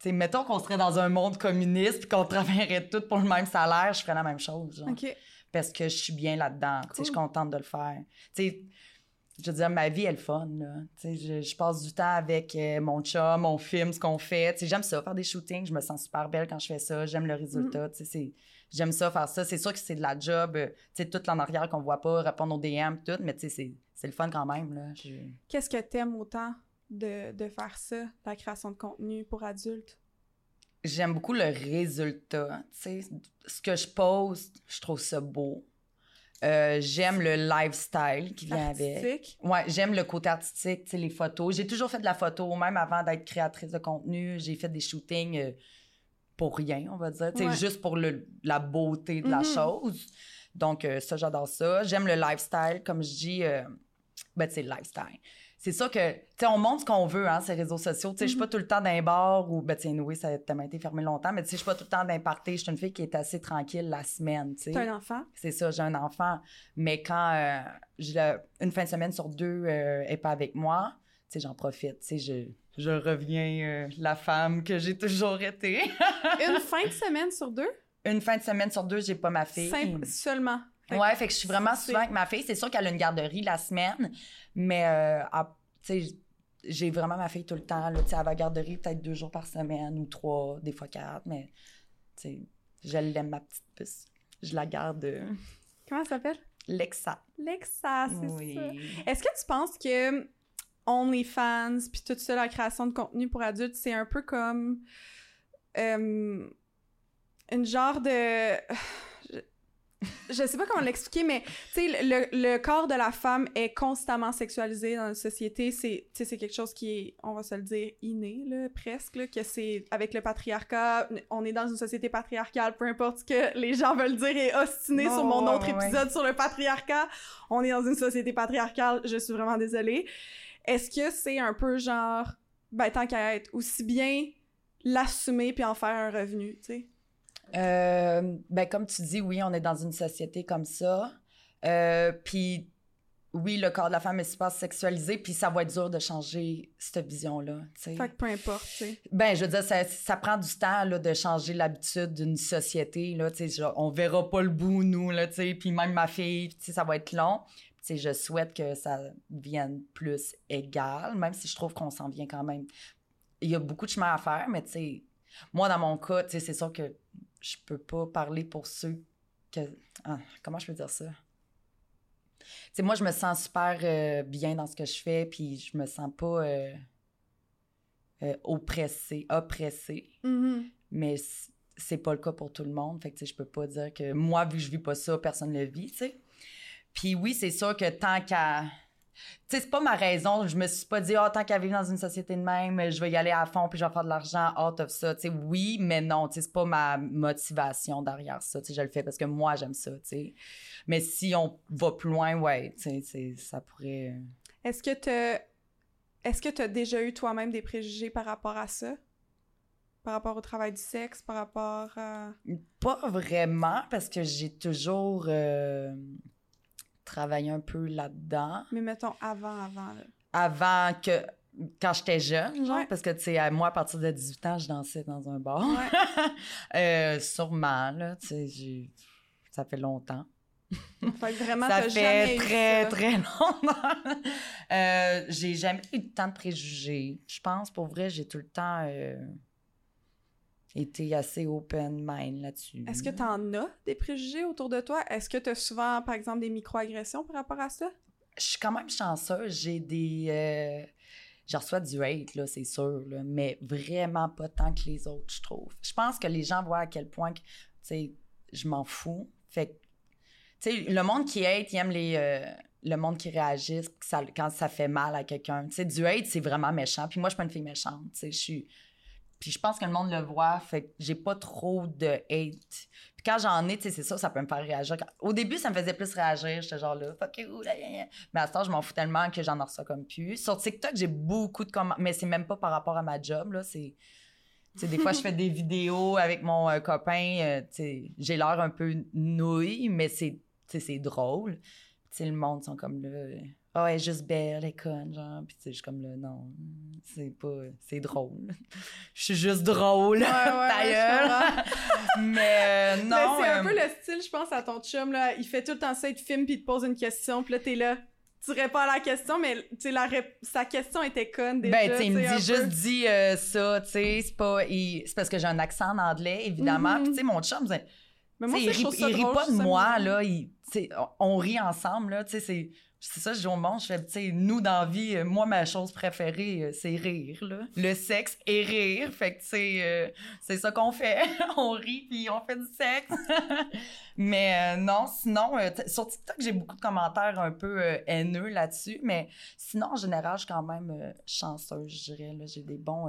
sais, mettons qu'on serait dans un monde communiste et qu'on travaillerait tous pour le même salaire, je ferais la même chose. Parce que je suis bien là-dedans. Je suis contente de le faire. sais, je veux dire, ma vie, elle est fun. Je, je, passe du temps avec euh, mon chum, mon film, ce qu'on fait. J'aime ça, faire des shootings. Je me sens super belle quand je fais ça. J'aime le résultat. Mm j'aime ça faire ça. C'est sûr que c'est de la job, euh, tout en arrière qu'on voit pas, répondre aux DM, tout, mais c'est le fun quand même, là. Qu'est-ce que t'aimes autant de, de, faire ça, la création de contenu pour adultes? J'aime beaucoup le résultat, tu sais. Ce que je poste, je trouve ça beau. Euh, j'aime le lifestyle qui vient avec. Ouais, j'aime le côté artistique, tu sais, les photos. J'ai toujours fait de la photo, même avant d'être créatrice de contenu. J'ai fait des shootings euh, pour rien, on va dire, juste pour le, la beauté de la mm-hmm. chose. Donc, euh, ça, j'adore ça. J'aime le lifestyle, comme je dis, ben, tu sais, le lifestyle. C'est ça que, tu sais, on montre ce qu'on veut, hein, ces réseaux sociaux. Tu sais, je suis pas mm-hmm. tout le temps d'un bar ou, ben, tu sais, oui, ça a tellement été fermé longtemps, mais tu sais, je suis pas tout le temps d'un party. Je suis une fille qui est assez tranquille la semaine, tu sais. T'as un enfant? C'est ça, j'ai un enfant. Mais quand euh, une fin de semaine sur deux euh, est pas avec moi, tu sais, j'en profite. Tu sais, je je reviens euh, la femme que j'ai toujours été. Une fin de semaine sur deux? Une fin de semaine sur deux, j'ai pas ma fille. Simple, seulement? Ouais, fait que je suis vraiment souvent avec ma fille. C'est sûr qu'elle a une garderie la semaine, mais euh, tu sais, j'ai vraiment ma fille tout le temps. Là, elle va à la garderie peut-être deux jours par semaine ou trois, des fois quatre, mais tu sais, je l'aime, ma petite puce. Je la garde. Euh, Comment ça s'appelle? Lexa. Lexa, c'est oui. ça. Est-ce que tu penses que OnlyFans, puis tout ça, la création de contenu pour adultes, c'est un peu comme euh, une genre de... Je, sais pas comment l'expliquer, mais tu sais, le, le, corps de la femme est constamment sexualisé dans la société. C'est, c'est quelque chose qui est, on va se le dire, inné, là, presque, là, que c'est avec le patriarcat. On est dans une société patriarcale, peu importe ce que les gens veulent dire et ostiner sur mon autre épisode sur le patriarcat. On est dans une société patriarcale, je suis vraiment désolée. Est-ce que c'est un peu genre, ben, tant qu'à être, aussi bien l'assumer puis en faire un revenu, tu sais? Euh, ben, comme tu dis, oui, on est dans une société comme ça. Euh, puis, oui, le corps de la femme est super sexualisé, puis ça va être dur de changer cette vision-là. Fait que peu importe, tu sais. Ben, je veux dire, ça, ça prend du temps là, de changer l'habitude d'une société. Là, sais, on verra pas le bout, nous, là, puis même ma fille, ça va être long je souhaite que ça devienne plus égal, même si je trouve qu'on s'en vient quand même. Il y a beaucoup de chemin à faire, mais moi, dans mon cas, c'est sûr que je peux pas parler pour ceux que. Ah, comment je peux dire ça? Tu moi, je me sens super euh, bien dans ce que je fais, puis je me sens pas euh, euh, oppressée, oppressée. Mm-hmm. Mais c'est pas le cas pour tout le monde. Fait que, je peux pas dire que moi, vu que je vis pas ça, personne ne le vit, tu sais. Puis oui, c'est sûr que tant qu'à. Tu sais, c'est pas ma raison. Je me suis pas dit, oh, tant qu'à vivre dans une société de même, je vais y aller à fond puis je vais faire de l'argent out of ça. Tu sais, oui, mais non. Tu sais, c'est pas ma motivation derrière ça. Tu sais, je le fais parce que moi, j'aime ça. Tu sais. Mais si on va plus loin, ouais, tu sais, ça pourrait. Euh, Est-ce que tu Est-ce que tu as déjà eu toi-même des préjugés par rapport à ça? Par rapport au travail du sexe, par rapport à... Pas vraiment, parce que j'ai toujours. Euh, travaillé un peu là-dedans. Mais mettons avant, avant, là. Avant que. Quand j'étais jeune, genre, Ouais. parce que, tu sais, moi, à partir de 18 ans, je dansais dans un bar. Ouais. Euh, sûrement, là, tu sais, ça fait longtemps. Fait que vraiment, ça fait très, ça. très longtemps. euh, j'ai jamais eu de temps de préjugés. Je pense, pour vrai, j'ai tout le temps euh, été assez open mind là-dessus. Est-ce que t'en as des préjugés autour de toi? Est-ce que t'as souvent, par exemple, des microagressions par rapport à ça? Je suis quand même chanceuse. J'ai des. euh, Je reçois du hate, là, c'est sûr, là, mais vraiment pas tant que les autres, je trouve. Je pense que les gens voient à quel point que, tu sais, je m'en fous. Fait que, tu sais, le monde qui hate, il aime les. euh, le monde qui réagisse ça- quand ça fait mal à quelqu'un. Tu sais, du hate, c'est vraiment méchant. Puis moi, je suis pas une fille méchante. Tu sais, je suis. Puis je pense que le monde le voit, fait que j'ai pas trop de hate. Puis quand j'en ai, tu sais, c'est ça, ça peut me faire réagir. Au début, ça me faisait plus réagir. J'étais genre là, fuck you, là, là, là. Mais à ce temps, je m'en fous tellement que j'en reçois comme plus. Sur TikTok, j'ai beaucoup de commentaires, mais c'est même pas par rapport à ma job, là. C'est. Tu sais, des fois, je fais des vidéos avec mon euh, copain. euh, tu sais, j'ai l'air un peu nouille, mais c'est, c'est drôle. Tu sais, le monde sont comme là. Euh, Ah, elle est juste belle, elle est conne, genre. Puis, tu sais, je suis comme là, non, c'est pas. C'est drôle. Je suis juste drôle. ouais, Ta je gueule. Mais euh, non. C'est un euh, peu le style, je pense, à ton chum, là. Il fait tout le temps ça, il te filme puis il te pose une question, puis là, t'es là. Tu réponds à la question, mais tu sais, la sa question était conne déjà. Ben, tu sais, il me dit juste peu. dis euh, ça, tu sais, c'est pas. il- C'est parce que j'ai un accent en anglais, évidemment. Mhm. Puis, tu sais, mon chum, Mais moi, il rit, il rit pas de moi, là. il- on rit ensemble, là. Tu sais, c'est. C'est ça, je dis au monde, je fais, tu sais, nous, dans vie, euh, moi, ma chose préférée, euh, c'est rire, là. Le sexe et rire. Fait que, tu euh, c'est ça qu'on fait. on rit, puis on fait du sexe. mais non, sinon, euh, sur TikTok, j'ai beaucoup de commentaires un peu haineux là-dessus. Mais sinon, en général, je suis quand même chanceuse, je dirais. J'ai des bons...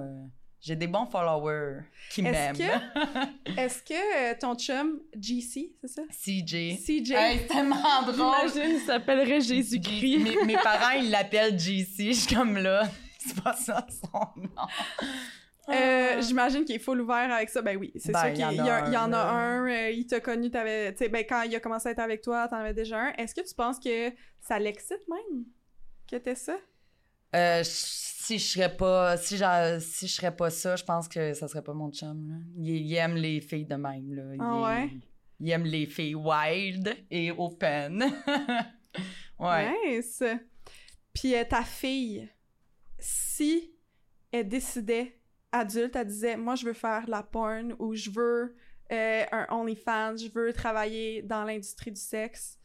j'ai des bons followers qui Est-ce m'aiment. que- Est-ce que euh, ton chum, GC, c'est ça? CJ. CJ. Hey, c'est tellement drôle. J'imagine, il s'appellerait Jésus-Christ. mes, mes parents, ils l'appellent JC. Je suis comme là. C'est pas ça son nom. Euh, J'imagine qu'il est full ouvert avec ça. Ben oui, c'est Ben, sûr il qu'il y en y, en a un, euh, il t'a connu, t'avais, ben quand il a commencé à être avec toi, t'en avais déjà un. Est-ce que tu penses que ça l'excite même que t'es ça? Euh, si je serais pas si, j'a- si je serais pas ça, je pense que ça serait pas mon chum. Là. Il, il aime les filles de même. Là. Il, Ah ouais? il aime les filles wild et open. ouais. Nice. Puis euh, ta fille, si elle décidait adulte, elle disait moi je veux faire de la porn ou je veux euh, un OnlyFans, je veux travailler dans l'industrie du sexe,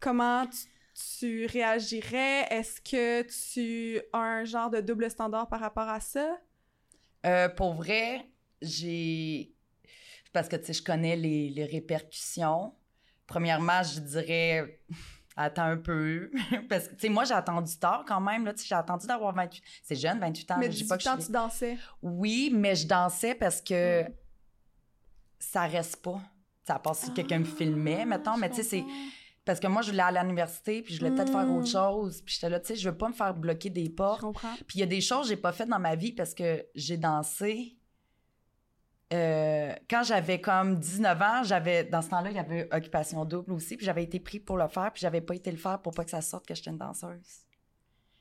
comment tu, tu réagirais? Est-ce que tu as un genre de double standard par rapport à ça? Euh, pour vrai, j'ai. Parce que, tu sais, je connais les, les répercussions. Premièrement, je dirais. Attends un peu. Parce que, tu sais, moi, j'ai attendu tard quand même. Là, tu sais, j'ai attendu d'avoir 28. C'est jeune, 28 ans. Mais là, je dis pas 18 que ans, je suis- tu dansais. Oui, mais je dansais parce que Mm. ça reste pas. Ça passe si quelqu'un me filmait, mettons. Ah, Mais tu sais, c'est. Parce que moi, je voulais aller à l'université, puis je voulais peut-être faire autre chose. Puis j'étais là, tu sais, je veux pas me faire bloquer des Je portes. comprends. Puis il y a des choses que j'ai pas faites dans ma vie parce que j'ai dansé. euh, quand j'avais comme 19 ans, j'avais dans ce temps-là, il y avait occupation double aussi, puis j'avais été pris pour le faire, puis j'avais pas été le faire pour pas que ça sorte que j'étais une danseuse.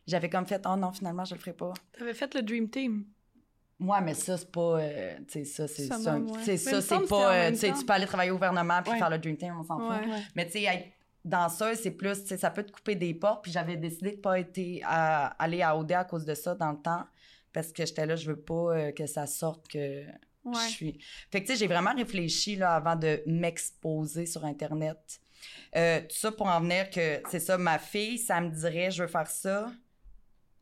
J'avais comme fait oh non, finalement je le ferai pas. T'avais fait le Dream Team. Moi, mais ça c'est pas euh, tu sais ça c'est Ça ouais. c'est en pas euh, tu sais temps. tu peux aller travailler au gouvernement puis Ouais. faire le dream team, on s'en fout. Ouais. Mais tu sais, danseuse, c'est plus, tu sais, ça peut te couper des portes. Puis j'avais décidé de pas été à, aller à OD à cause de ça dans le temps. Parce que j'étais là, je veux pas euh, que ça sorte que je suis. Fait que, tu sais, j'ai vraiment réfléchi, là, avant de m'exposer sur Internet. Euh, tout ça pour en venir que, c'est ça, ma fille, ça me dirait, je veux faire ça.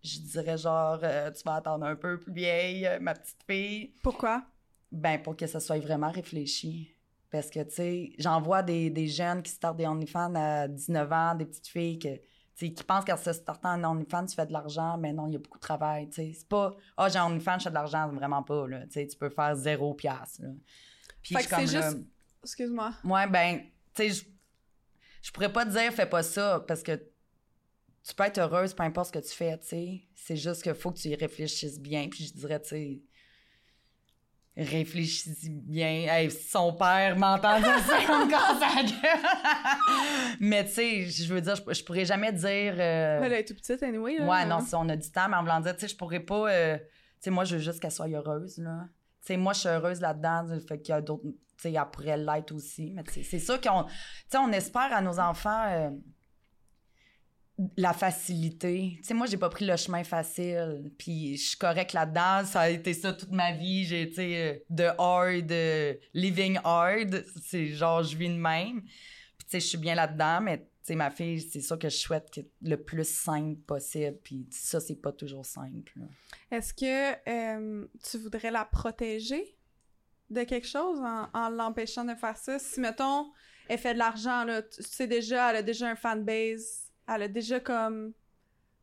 Je dirais genre, euh, tu vas attendre un peu plus vieille, euh, ma petite fille. Pourquoi? Ben, pour que ça soit vraiment réfléchi. Parce que, tu sais, j'en vois des, des jeunes qui startent des OnlyFans à 19 ans, des petites filles que, qui pensent qu'en se startant en OnlyFans, tu fais de l'argent, mais non, il y a beaucoup de travail, tu sais. C'est pas, ah, j'ai un OnlyFans, je fais de l'argent, vraiment pas, là. Tu sais, tu peux faire zéro piastre, là. Puis Fait je que c'est juste- Excuse-moi. ouais, ben, tu sais, je, je pourrais pas te dire, fais pas ça, parce que tu peux être heureuse, peu importe ce que tu fais, tu sais. C'est juste qu'il faut que tu y réfléchisses bien, puis je dirais, tu sais, réfléchis bien. Hey, son père m'entend dire ça, on me casse la gueule. mais tu sais, je veux dire, je, je pourrais jamais dire. euh, Elle est tout petite, anyway. Là, Ouais, non, si on a du temps, mais en voulant dire, tu sais, je pourrais pas. euh, tu sais, moi, je veux juste qu'elle soit heureuse, là. Tu sais, moi, je suis heureuse là-dedans, fait qu'il y a d'autres. Tu sais, elle pourrait l'être aussi. Mais tu sais, c'est sûr qu'on. Tu sais, on espère à nos enfants. euh, la facilité. Tu sais, moi, j'ai pas pris le chemin facile. Puis je suis correcte là-dedans. Ça a été ça toute ma vie. J'ai été euh, de hard, euh, living hard. C'est genre, je vis de même. Puis tu sais, je suis bien là-dedans, mais tu sais, ma fille, c'est ça que je souhaite que le plus simple possible. Puis ça, c'est pas toujours simple. Est-ce que euh, tu voudrais la protéger de quelque chose en, en l'empêchant de faire ça? Si, mettons, elle fait de l'argent, là, tu sais déjà, elle a déjà un fanbase, elle a déjà comme...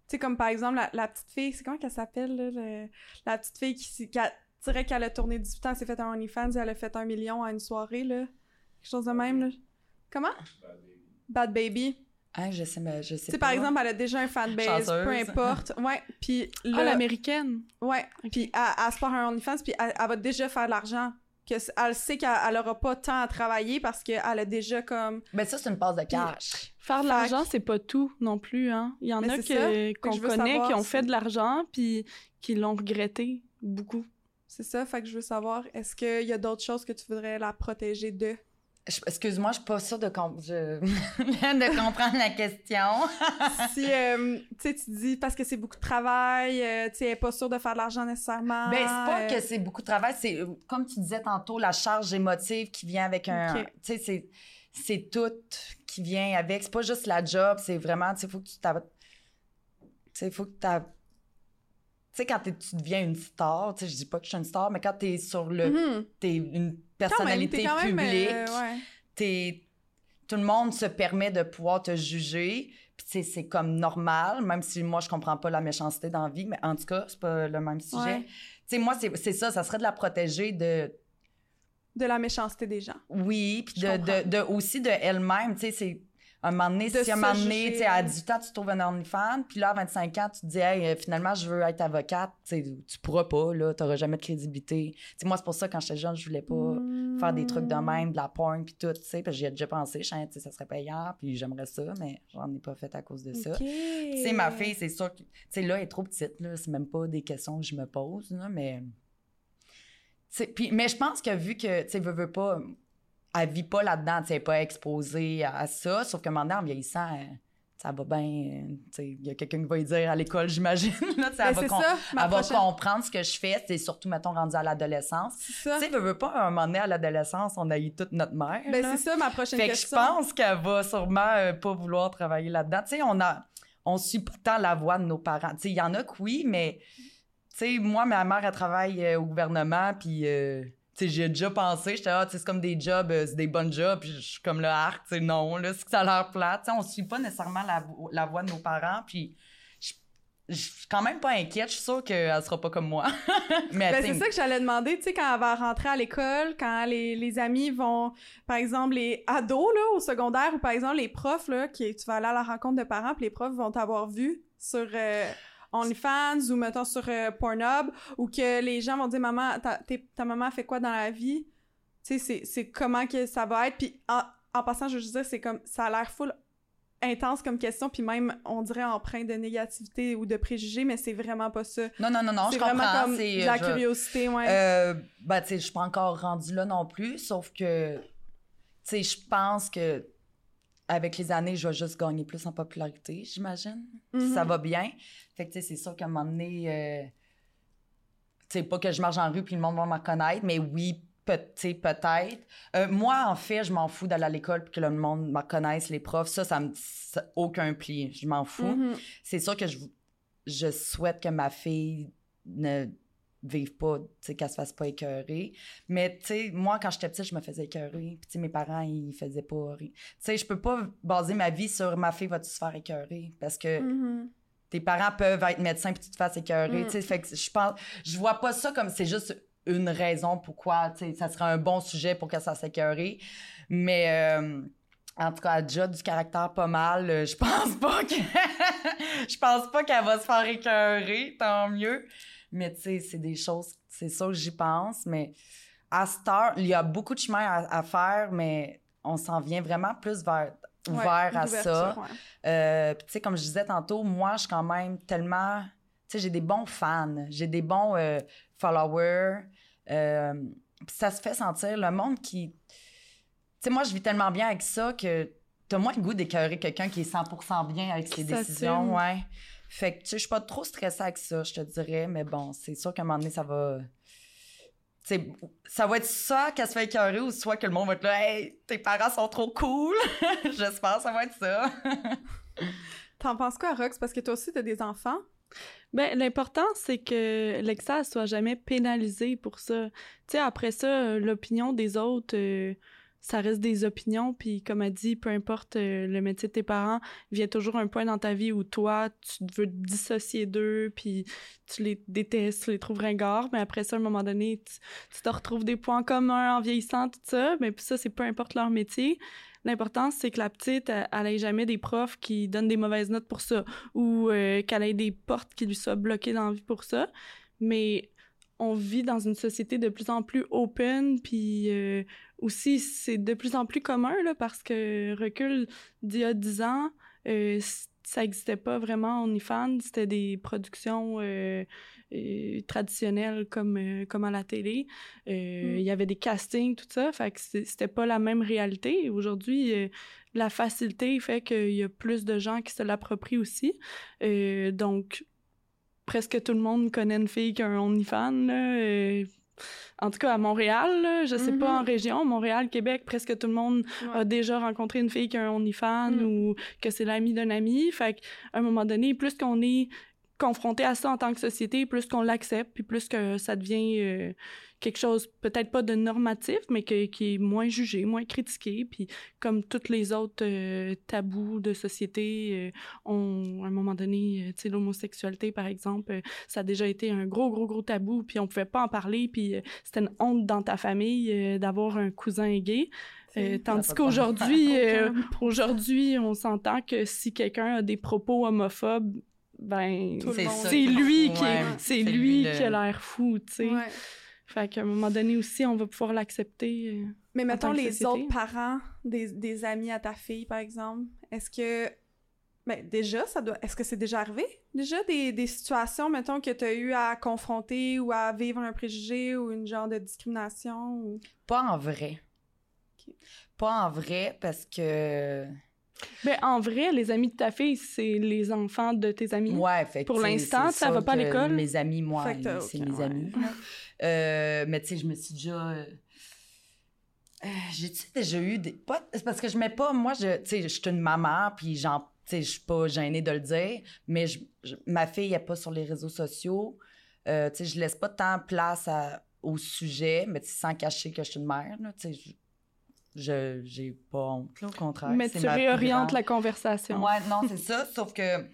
Tu sais, comme par exemple, la, la petite fille, c'est comment qu'elle s'appelle, là? le- la petite fille qui, qui a, dirait qu'elle a tourné 18 ans, elle s'est fait un OnlyFans et elle a fait un million à une soirée, là. Quelque chose de même, là. Comment? Bad Baby. Ah, je sais, mais je sais Tu sais, pas. par exemple, elle a déjà un fanbase, Chanceuse. peu importe. Ouais, puis Ah, là, l'américaine. Ouais, puis elle, elle se part un OnlyFans, puis elle, elle va déjà faire de l'argent. Que elle sait qu'elle elle aura pas tant à travailler parce qu'elle a déjà comme... Ben ça, c'est une passe de cash. Faire de l'argent, c'est pas tout non plus, hein. Il y en Mais a que- qu'on connaît savoir qui ont fait de l'argent puis qui l'ont regretté beaucoup. C'est ça, fait que je veux savoir, est-ce qu'il y a d'autres choses que tu voudrais la protéger de? Excuse-moi, je suis pas sûre de, com- je- de comprendre la question. si, euh, tu tu dis parce que c'est beaucoup de travail, euh, tu est pas sûre de faire de l'argent nécessairement. Ben, c'est pas euh, que c'est beaucoup de travail, c'est euh, comme tu disais tantôt, la charge émotive qui vient avec un. Tu sais, c'est, tout qui vient avec. C'est pas juste la job, c'est vraiment, tu sais, faut que tu t'as. Tu sais, faut que t'as. Tu sais, quand tu deviens une star, tu sais, je dis pas que je suis une star, mais quand t'es sur le. mhm. T'es une personnalité quand même, publique, euh, ouais. t'es- tout le monde se permet de pouvoir te juger. Puis c'est comme normal, même si moi, je comprends pas la méchanceté dans la vie, mais en tout cas, c'est pas le même sujet. Ouais. Tu sais, moi, c'est ça, ça serait de la protéger de... De la méchanceté des gens. Oui, puis de, de, de- aussi de elle-même, tu sais, c'est... Un moment donné, De si un moment donné, tu sais, à 18 ans, tu trouves un OnlyFans, puis là, à 25 ans, tu te dis, hey, euh, finalement, je veux être avocate, tu tu pourras pas, là, t'auras jamais de crédibilité. Moi, c'est pour ça, quand j'étais jeune, je voulais pas faire des trucs de Hmm. même, de la porn, puis tout, tu sais, parce que j'y ai déjà pensé, je sais, ça serait payant, puis j'aimerais ça, mais j'en ai pas fait à cause de ça. Tu sais, ma fille, c'est sûr que, tu sais, là, elle est trop petite, là, c'est même pas des questions que je me pose, là, mais... Tu sais, puis, mais je pense que vu que, tu sais, veut pas, elle vit pas là-dedans, tu pas exposée à, à ça, sauf moment donné, en vieillissant, elle- ça va bien, euh, il y a quelqu'un qui va lui dire à l'école, j'imagine, là, Ben, elle va com- ça, elle va comprendre ce que je fais, c'est surtout, mettons, rendu à l'adolescence. Tu sais, veut, veut pas, à un moment donné, à l'adolescence, on a eu toute notre mère. Ben, c'est ça, ma prochaine Fait que je question. pense qu'elle va sûrement euh, pas vouloir travailler là-dedans. Tu sais, on a, on suit pas tant la voix de nos parents. Tu sais, il y en a que oui, mais tu sais, moi, ma mère, elle travaille euh, au gouvernement, puis euh, j'ai déjà pensé, j'étais ah, c'est comme des jobs, euh, c'est des bonnes jobs, puis je suis comme le arc, tu non, là, c'est que ça a l'air plate. Tu sais, on suit pas nécessairement la, vo- la voix de nos parents, puis je suis quand même pas inquiète, je suis sûre qu'elle sera pas comme moi. mais Ben, c'est ça que j'allais demander, tu sais, quand elle va rentrer à l'école, quand les, les amis vont, par exemple, les ados, là, au secondaire, ou par exemple, les profs, là, qui, tu vas aller à la rencontre de parents, puis les profs vont t'avoir vu sur euh, OnlyFans ou, mettons, sur euh, Pornhub, ou que les gens vont dire, maman, ta, ta maman fait quoi dans la vie? Tu sais, c'est- c'est comment que ça va être. Puis en, en passant, je veux juste dire, c'est comme, ça a l'air full intense comme question, puis même, on dirait empreint de négativité ou de préjugés, mais c'est vraiment pas ça. non, non, non, non, je vraiment comprends. comme c'est, de la je- curiosité, ouais. Euh, ben, tu sais, je suis pas encore rendue là non plus, sauf que, tu sais, je pense que avec les années, je vais juste gagner plus en popularité, j'imagine. Mhm. Ça va bien. Fait que, tu sais, c'est sûr qu'à un moment donné, euh, tu sais, pas que je marche en rue puis le monde va me reconnaître, mais oui, peut-être. Euh, moi, en fait, je m'en fous d'aller à l'école puis que le monde me reconnaisse, les profs. Ça, ça me... ça- aucun pli. Je m'en fous Mhm. c'est sûr que je, je souhaite que ma fille ne vive pas, tu sais, qu'elle se fasse pas écœurer. Mais, tu sais, moi, quand j'étais petite, je me faisais écœurer. Puis, tu sais, mes parents, ils faisaient pas. Tu sais, je peux pas baser ma vie sur ma fille va-tu se faire écœurer? Parce que Mhm. tes parents peuvent être médecins puis tu te fasses écœurer. Mm. Tu sais, fait que je pense, je vois pas ça comme c'est juste une raison pourquoi, tu sais, ça serait un bon sujet pour que ça s'écœurer. Mais, euh, en tout cas, elle a déjà du caractère pas mal. Euh, Je pense pas que, je pense pas qu'elle va se faire écœurer, tant mieux. Mais tu sais, c'est des choses, c'est ça que j'y pense. Mais à Star, il y a beaucoup de chemin à, faire, mais on s'en vient vraiment plus vers ouvert à ça. Euh, tu sais, comme je disais tantôt, moi, je suis quand même tellement. Tu sais, j'ai des bons fans, j'ai des bons euh, followers. Euh, ça se fait sentir. Le monde qui. Tu sais, moi, je vis tellement bien avec ça que t'as moins le goût d'écœurer quelqu'un qui est 100% bien avec ses décisions. Ouais. Fait que, tu sais, je suis pas trop stressée avec ça, je te dirais. Mais bon, c'est sûr qu'à un moment donné, ça va ça va être ça qu'elle se fait écœurer ou soit que le monde va être là, hey, tes parents sont trop cool. J'espère que ça va être ça. T'en penses quoi, Rox? Parce que toi aussi, t'as des enfants. Ben, l'important, c'est que l'excès soit jamais pénalisé pour ça. Tu sais, après ça, l'opinion des autres, euh, ça reste des opinions, puis comme elle dit, peu importe euh, le métier de tes parents, il vient toujours un point dans ta vie où toi, tu veux te dissocier d'eux, puis tu les détestes, tu les trouves ringards, mais après ça, à un moment donné, tu, te retrouves des points communs en vieillissant, tout ça, mais ça, c'est peu importe leur métier. L'important, c'est que la petite, elle, ait jamais des profs qui donnent des mauvaises notes pour ça, ou euh, qu'elle ait des portes qui lui soient bloquées dans la vie pour ça, mais on vit dans une société de plus en plus open, puis euh, aussi c'est de plus en plus commun là, parce que recul d'il y a 10 ans, euh, ça n'existait pas vraiment OnlyFans, c'était des productions euh, traditionnelles comme comme à la télé. Mm. Il y avait des castings tout ça, fait que c'était pas la même réalité. Aujourd'hui, la facilité fait qu'il y a plus de gens qui se l'approprient aussi. donc presque tout le monde connaît une fille qui a un OnlyFans. Là, en tout cas, à Montréal, là, je sais pas en mm-hmm. région, Montréal, Québec, presque tout le monde a déjà rencontré une fille qui a un OnlyFans mm. ou que c'est l'ami d'un ami. Fait qu'à un moment donné, plus qu'on est confronté à ça en tant que société, plus qu'on l'accepte, puis plus que ça devient euh, quelque chose, peut-être pas de normatif, mais qui est moins jugé, moins critiqué. Puis comme tous les autres euh, tabous de société, euh, ont, à un moment donné, euh, tu sais, l'homosexualité, par exemple, ça a déjà été un gros, gros, gros tabou, puis on pouvait pas en parler, puis c'était une honte dans ta famille d'avoir un cousin gay. tandis qu'aujourd'hui, aujourd'hui, on s'entend que si quelqu'un a des propos homophobes, ben c'est lui qui c'est lui, qui a l'air fou, tu sais. Fait qu'à un moment donné aussi, on va pouvoir l'accepter. Euh, Mais mettons les autres parents des, des, amis à ta fille, par exemple. Est-ce que. Ben, déjà, ça doit. Est-ce que c'est déjà arrivé? Déjà, des, des situations, mettons, que tu as eu à confronter ou à vivre un préjugé ou une genre de discrimination? Ou... Pas en vrai. Pas en vrai parce que. Ben, en vrai, les amis de ta fille, c'est les enfants de tes amis? Ouais, fait Pour l'instant, ça va pas à l'école? Mes amis, moi, c'est mes amis. Euh, mais tu sais, je me suis déjà. Euh, euh, j'ai-tu déjà eu des. Pas... Parce que je mets pas. Moi, je, tu sais, je suis une maman, puis sais, je suis pas gênée de le dire, mais je, ma fille n'est pas sur les réseaux sociaux. tu sais, je laisse pas tant place au sujet, mais sans cacher que je suis une mère, tu sais. Je j'ai pas honte, au contraire. Mais tu réorientes la conversation. Ouais, non, c'est ça. Sauf que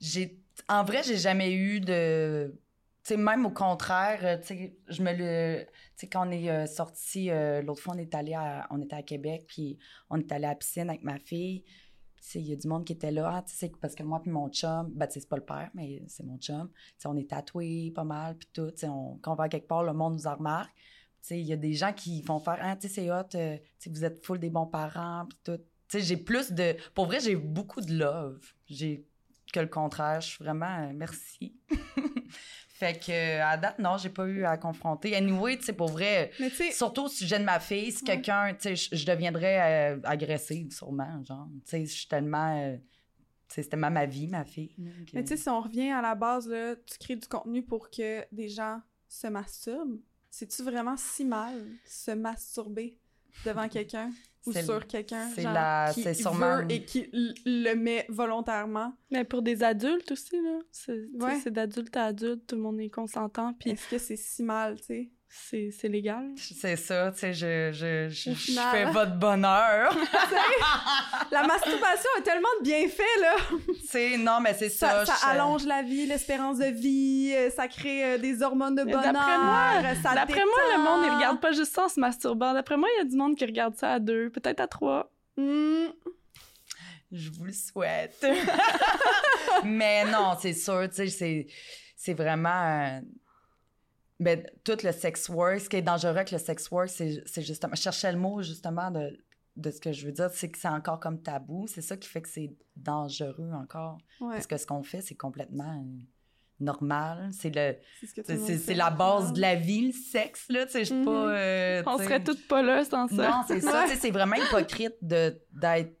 j'ai. En vrai, j'ai jamais eu de sais, même au contraire, euh, tu sais, je me le... Tu sais, quand on est euh, sorti, euh, l'autre fois, on est allé à... On était à Québec, puis on est allé à la piscine avec ma fille. Tu sais, il y a du monde qui était là, tu sais, parce que moi puis mon chum, ben, tu sais, c'est pas le père, mais c'est mon chum. Tu sais, on est tatoués pas mal, puis tout. Tu sais, quand on va quelque part, le monde nous en remarque. Il y a des gens qui font faire, ah, tu sais, c'est hot, tu sais, vous êtes full des bons parents, puis tout. Tu sais, j'ai plus de... Pour vrai, j'ai beaucoup de love. J'ai que le contraire. Je suis vraiment... merci. Fait que à date, non, j'ai pas eu à confronter. Anyway, tu sais, pour vrai, surtout au sujet de ma fille, si quelqu'un, tu sais, je deviendrais euh, agressive, sûrement, genre. Tu sais, je suis tellement. Euh, c'est tellement ma vie, ma fille. Mais tu sais, si on revient à la base, là, tu crées du contenu pour que des gens se masturbent. C'est-tu vraiment si mal se masturber devant quelqu'un? ou sur quelqu'un qui veut et qui le met volontairement? Mais pour des adultes aussi, là. C'est d'adulte à adulte, tout le monde est consentant. Puis Est-ce que c'est si mal, tu sais? C'est légal? C'est ça, tu sais, je, je, je, fais votre bonheur. la masturbation a tellement de bienfaits, là. sais, non, mais c'est ça. Ça, allonge la vie, l'espérance de vie, euh, ça crée euh, des hormones de bonheur. D'après moi, d'après moi, le monde, il regarde pas juste ça en se masturbant. D'après moi, il y a du monde qui regarde ça à deux, peut-être à trois. Hmm. Je vous le souhaite. mais non, c'est sûr, tu sais, c'est c'est vraiment. euh, ben, tout le sex work, ce qui est dangereux avec le sex work, c'est c'est justement. Je cherchais le mot justement de, de ce que je veux dire, c'est que c'est encore comme tabou. C'est ça qui fait que c'est dangereux encore. Ouais, Parce que ce qu'on fait, c'est complètement normal. C'est le. c'est ce la base de la vie, le sexe, là. Tu sais, je suis Mhm. pas. euh, On serait toutes pas là sans ça. Non, c'est ça. Ouais. C'est vraiment hypocrite de- d'être.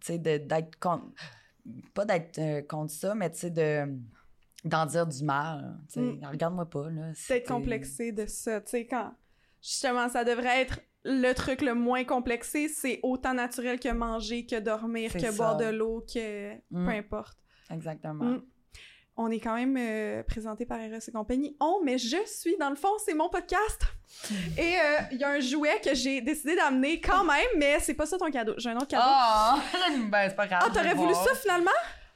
Tu sais, de- d'être contre. Pas d'être euh, contre ça, mais tu sais, de d'en dire du mal. Mm. Regarde-moi pas, là. D'être complexé de ça. Tu sais, quand justement, ça devrait être le truc le moins complexé, c'est autant naturel que manger, que dormir, que ça. boire de l'eau, que Mm. peu importe. Exactement. Mm. On est quand même euh, présenté par Eros et compagnie. Oh, mais je suis, dans le fond, c'est mon podcast. Et euh, il y a un jouet que j'ai décidé d'amener quand même, mais c'est pas ça ton cadeau. J'ai un autre cadeau. Ah! ben, c'est pas grave. Ah, t'aurais voulu voir. ça finalement?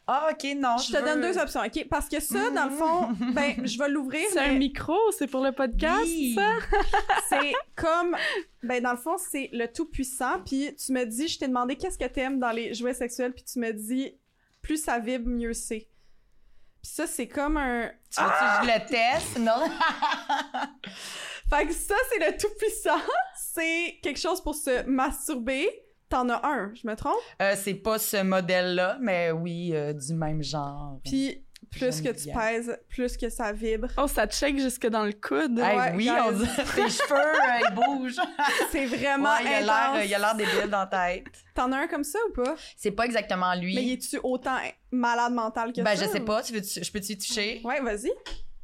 Ah, OK, non. Je te donne deux options, OK? Parce que ça, dans le fond, ben, je vais l'ouvrir. C'est un micro, c'est pour le podcast, Oui. ça? C'est comme. Ben, dans le fond, c'est le tout-puissant. Puis tu me dis, je t'ai demandé qu'est-ce que t'aimes dans les jouets sexuels, puis tu me dis, plus ça vibre, mieux c'est. Puis ça, c'est comme un. Tu veux que je le teste? Non? Fait que ça, c'est le tout-puissant. C'est quelque chose pour se masturber. T'en as un, je me trompe? Euh, c'est pas ce modèle-là, mais oui, euh, du même genre. Puis plus que tu bien. pèses, plus que ça vibre. Oh, ça te check jusque dans le coude. Hey, Ouais, oui, on dit tes cheveux, euh, ils bougent. C'est vraiment Ouais, il a l'air, intense. il a l'air débile dans la tête. T'en as un comme ça ou pas? C'est pas exactement lui. Mais es-tu autant malade mental que ben, ça? je sais ou- pas. Tu veux, je peux t'y toucher? Ouais, vas-y.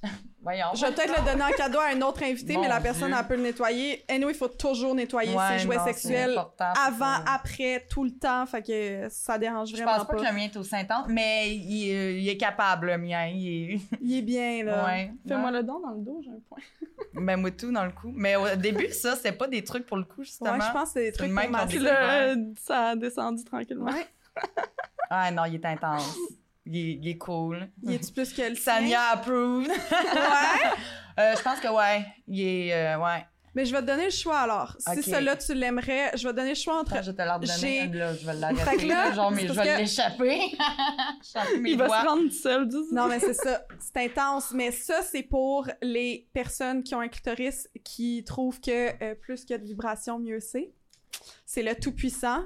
Voyons. Je vais peut-être le donner en cadeau à un autre invité, Mon mais la personne, Dieu. elle peut le nettoyer. Et nous, il faut toujours nettoyer Ouais, ses jouets non, c'est sexuels important, c'est avant, ça. après, tout le temps. Fait que ça dérange Je vraiment pense pas, que le mien est au Saint-Anne, mais il, euh, il est capable, le mien. Il est... Il est bien, là. Ouais. Fais-moi le don dans le dos, j'ai un point. Ben, moi, tout dans le coup. Mais au début, ça, c'était pas des trucs pour le coup, justement. Ouais, je pense que c'est des C'est trucs le pour là, ça a descendu tranquillement. Ouais. Ah non, il est intense. Il est, il est cool. Il est-tu plus que le? Sania approved. Ouais. Euh, je pense que ouais. Il est. euh, ouais. Mais je vais te donner le choix, alors. Si celui-là, tu l'aimerais, je vais te donner le choix entre... Attends, je vais te l'ordonner. J'ai- Là, je vais l'arrêter. là, genre, mais je vais que- l'échapper. Il va se rendre tout seul, Non, mais c'est ça. C'est intense. Mais ça, c'est pour les personnes qui ont un clitoris qui trouvent que euh, plus qu'il y a de vibrations, mieux c'est. C'est le tout-puissant.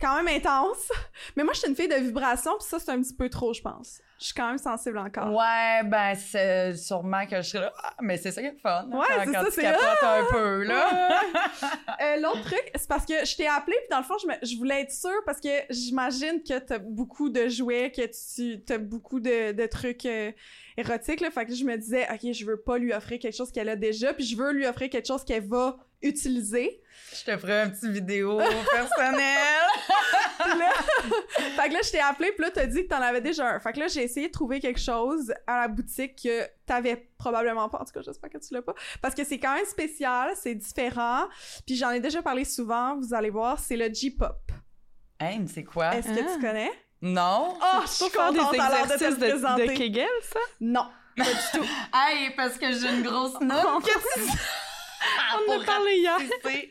Quand même intense. Mais moi, je suis une fille de vibration, puis ça, c'est un petit peu trop, je pense. Je suis quand même sensible encore. Ouais, ben, c'est sûrement que je serais là. Ah, mais c'est ça qui est le fun. hein, Ouais, c'est ça, c'est un peu, là. Euh, L'autre truc, c'est parce que je t'ai appelé, puis dans le fond, je, me- je voulais être sûre, parce que j'imagine que t'as beaucoup de jouets, que tu as beaucoup de, de trucs euh, érotiques, là. Fait que je me disais, OK, je veux pas lui offrir quelque chose qu'elle a déjà, puis je veux lui offrir quelque chose qu'elle va utiliser. Je te ferai un petit vidéo personnel. Là, fait que là, je t'ai appelé, puis là, t'as dit que t'en avais déjà un. Fait que là, j'ai essayé de trouver quelque chose à la boutique que t'avais probablement pas. En tout cas, j'espère que tu l'as pas. Parce que c'est quand même spécial, c'est différent. Puis j'en ai déjà parlé souvent, vous allez voir, c'est le G-pop. Hey, mais c'est quoi? Est-ce que Ah. tu connais? Non? Oh, je suis faire des contente alors de te exercices de, présenter. de Kegel, ça? Non, pas du tout. Hey, parce que j'ai une grosse note. On en a parlé hier.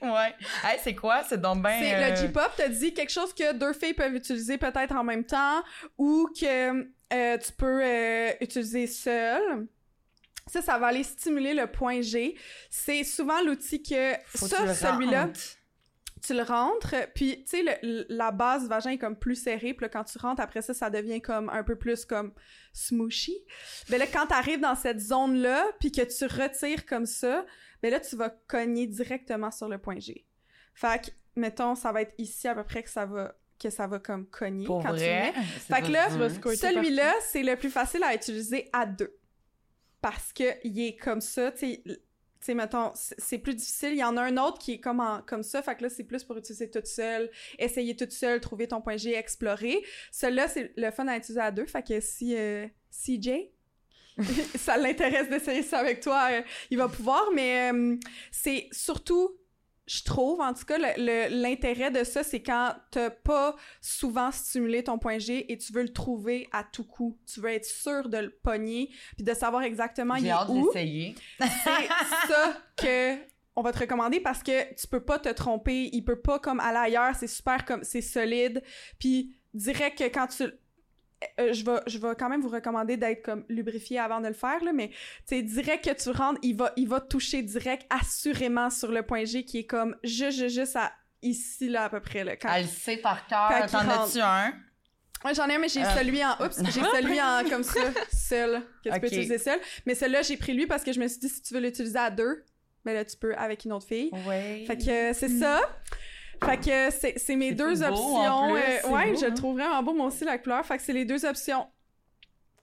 Ouais. Hey, c'est quoi? C'est donc ben. C'est euh, le J-pop te dit quelque chose que deux filles peuvent utiliser peut-être en même temps ou que euh, tu peux euh, utiliser seul. Ça, ça va aller stimuler le point G. C'est souvent l'outil que faut ça, le celui-là, tu le rentres, puis tu sais, le- la base du vagin est comme plus serrée, puis là, quand tu rentres, après ça, ça devient comme un peu plus comme smooshy. Mais là, quand tu arrives dans cette zone-là, puis que tu retires comme ça, ben là, tu vas cogner directement sur le point G. Fait que, mettons, ça va être ici à peu près que ça va, que ça va comme cogner Pour quand tu mets. Fait que là, Celui-là, c'est le plus facile à utiliser à deux. Parce que il est comme ça, tu sais, tu sais, mettons, c'est plus difficile. Il y en a un autre qui est comme, en- comme ça, fait que là, c'est plus pour utiliser toute seule, essayer toute seule, trouver ton point G, explorer. Celui-là, c'est le fun à utiliser à deux, fait que si euh, CJ, ça l'intéresse d'essayer ça avec toi, euh, il va pouvoir, mais euh, c'est surtout, je trouve, en tout cas, l'intérêt de ça, c'est quand t'as pas souvent stimulé ton point G et tu veux le trouver à tout coup. Tu veux être sûr de le pogner puis de savoir exactement il J'ai est hâte où. d'essayer. C'est ça que on va te recommander parce que tu peux pas te tromper, il peut pas comme aller ailleurs, c'est super comme c'est solide. Puis direct que quand tu euh, je, vais, je vais quand même vous recommander d'être comme lubrifié avant de le faire, là, mais tu sais, direct que tu rentres, il va, il va toucher direct assurément sur le point G qui est comme juste, juste, juste à ici, là, à peu près. Là, quand, Elle le sait par cœur. T'en as-tu un? Ouais, j'en ai un, mais j'ai Euh. celui en. Oups, j'ai celui en comme ça, seul, que tu peux utiliser seul. Mais celui-là, j'ai pris lui parce que je me suis dit, si tu veux l'utiliser à deux, ben là, tu peux avec une autre fille. Oui. Fait que euh, c'est ça. Fait que c'est c'est mes C'est deux options. plus, euh, c'est ouais, beau, je le hein. trouve vraiment beau, moi aussi, la couleur. Fait que c'est les deux options.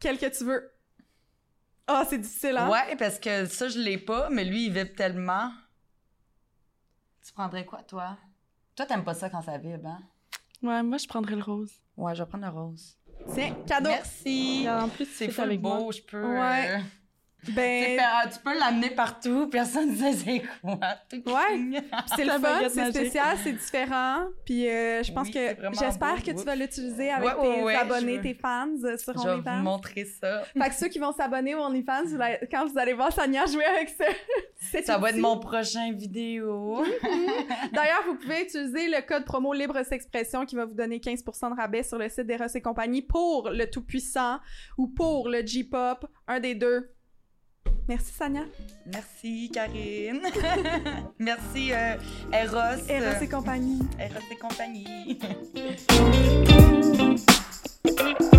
Quelle que tu veux. Ah, c'est difficile, hein? Ouais, parce que ça, je l'ai pas, mais lui, il vibre tellement. Tu prendrais quoi, toi? Toi, t'aimes pas ça quand ça vibre, hein? Ouais, moi, je prendrais le rose. Ouais, je vais prendre le rose. Tiens, cadeau. Merci. Et en plus, C'est c'est full beau, moi. je peux. Ouais. Tu, Ben, tu peux l'amener partout, personne ne sait c'est quoi. Ouais. c'est le fun, c'est spécial, c'est différent. Puis euh, je pense Oui, que j'espère que tu vas l'utiliser avec Ouais, ouais, tes ouais, abonnés, veux. tes fans euh, sur Je vais vous OnlyFans. montrer ça. Fait que ceux qui vont s'abonner au OnlyFans, quand vous allez voir Sania jouer avec ça, c'est Ça va être mon prochain vidéo. D'ailleurs, vous pouvez utiliser le code promo Libre Expression qui va vous donner 15% de rabais sur le site d'Eros et compagnie pour le Tout-Puissant ou pour le J-Pop, un des deux. Merci, Sania. Merci, Karine. Merci, euh, Eros. Eros et compagnie. Eros et compagnie.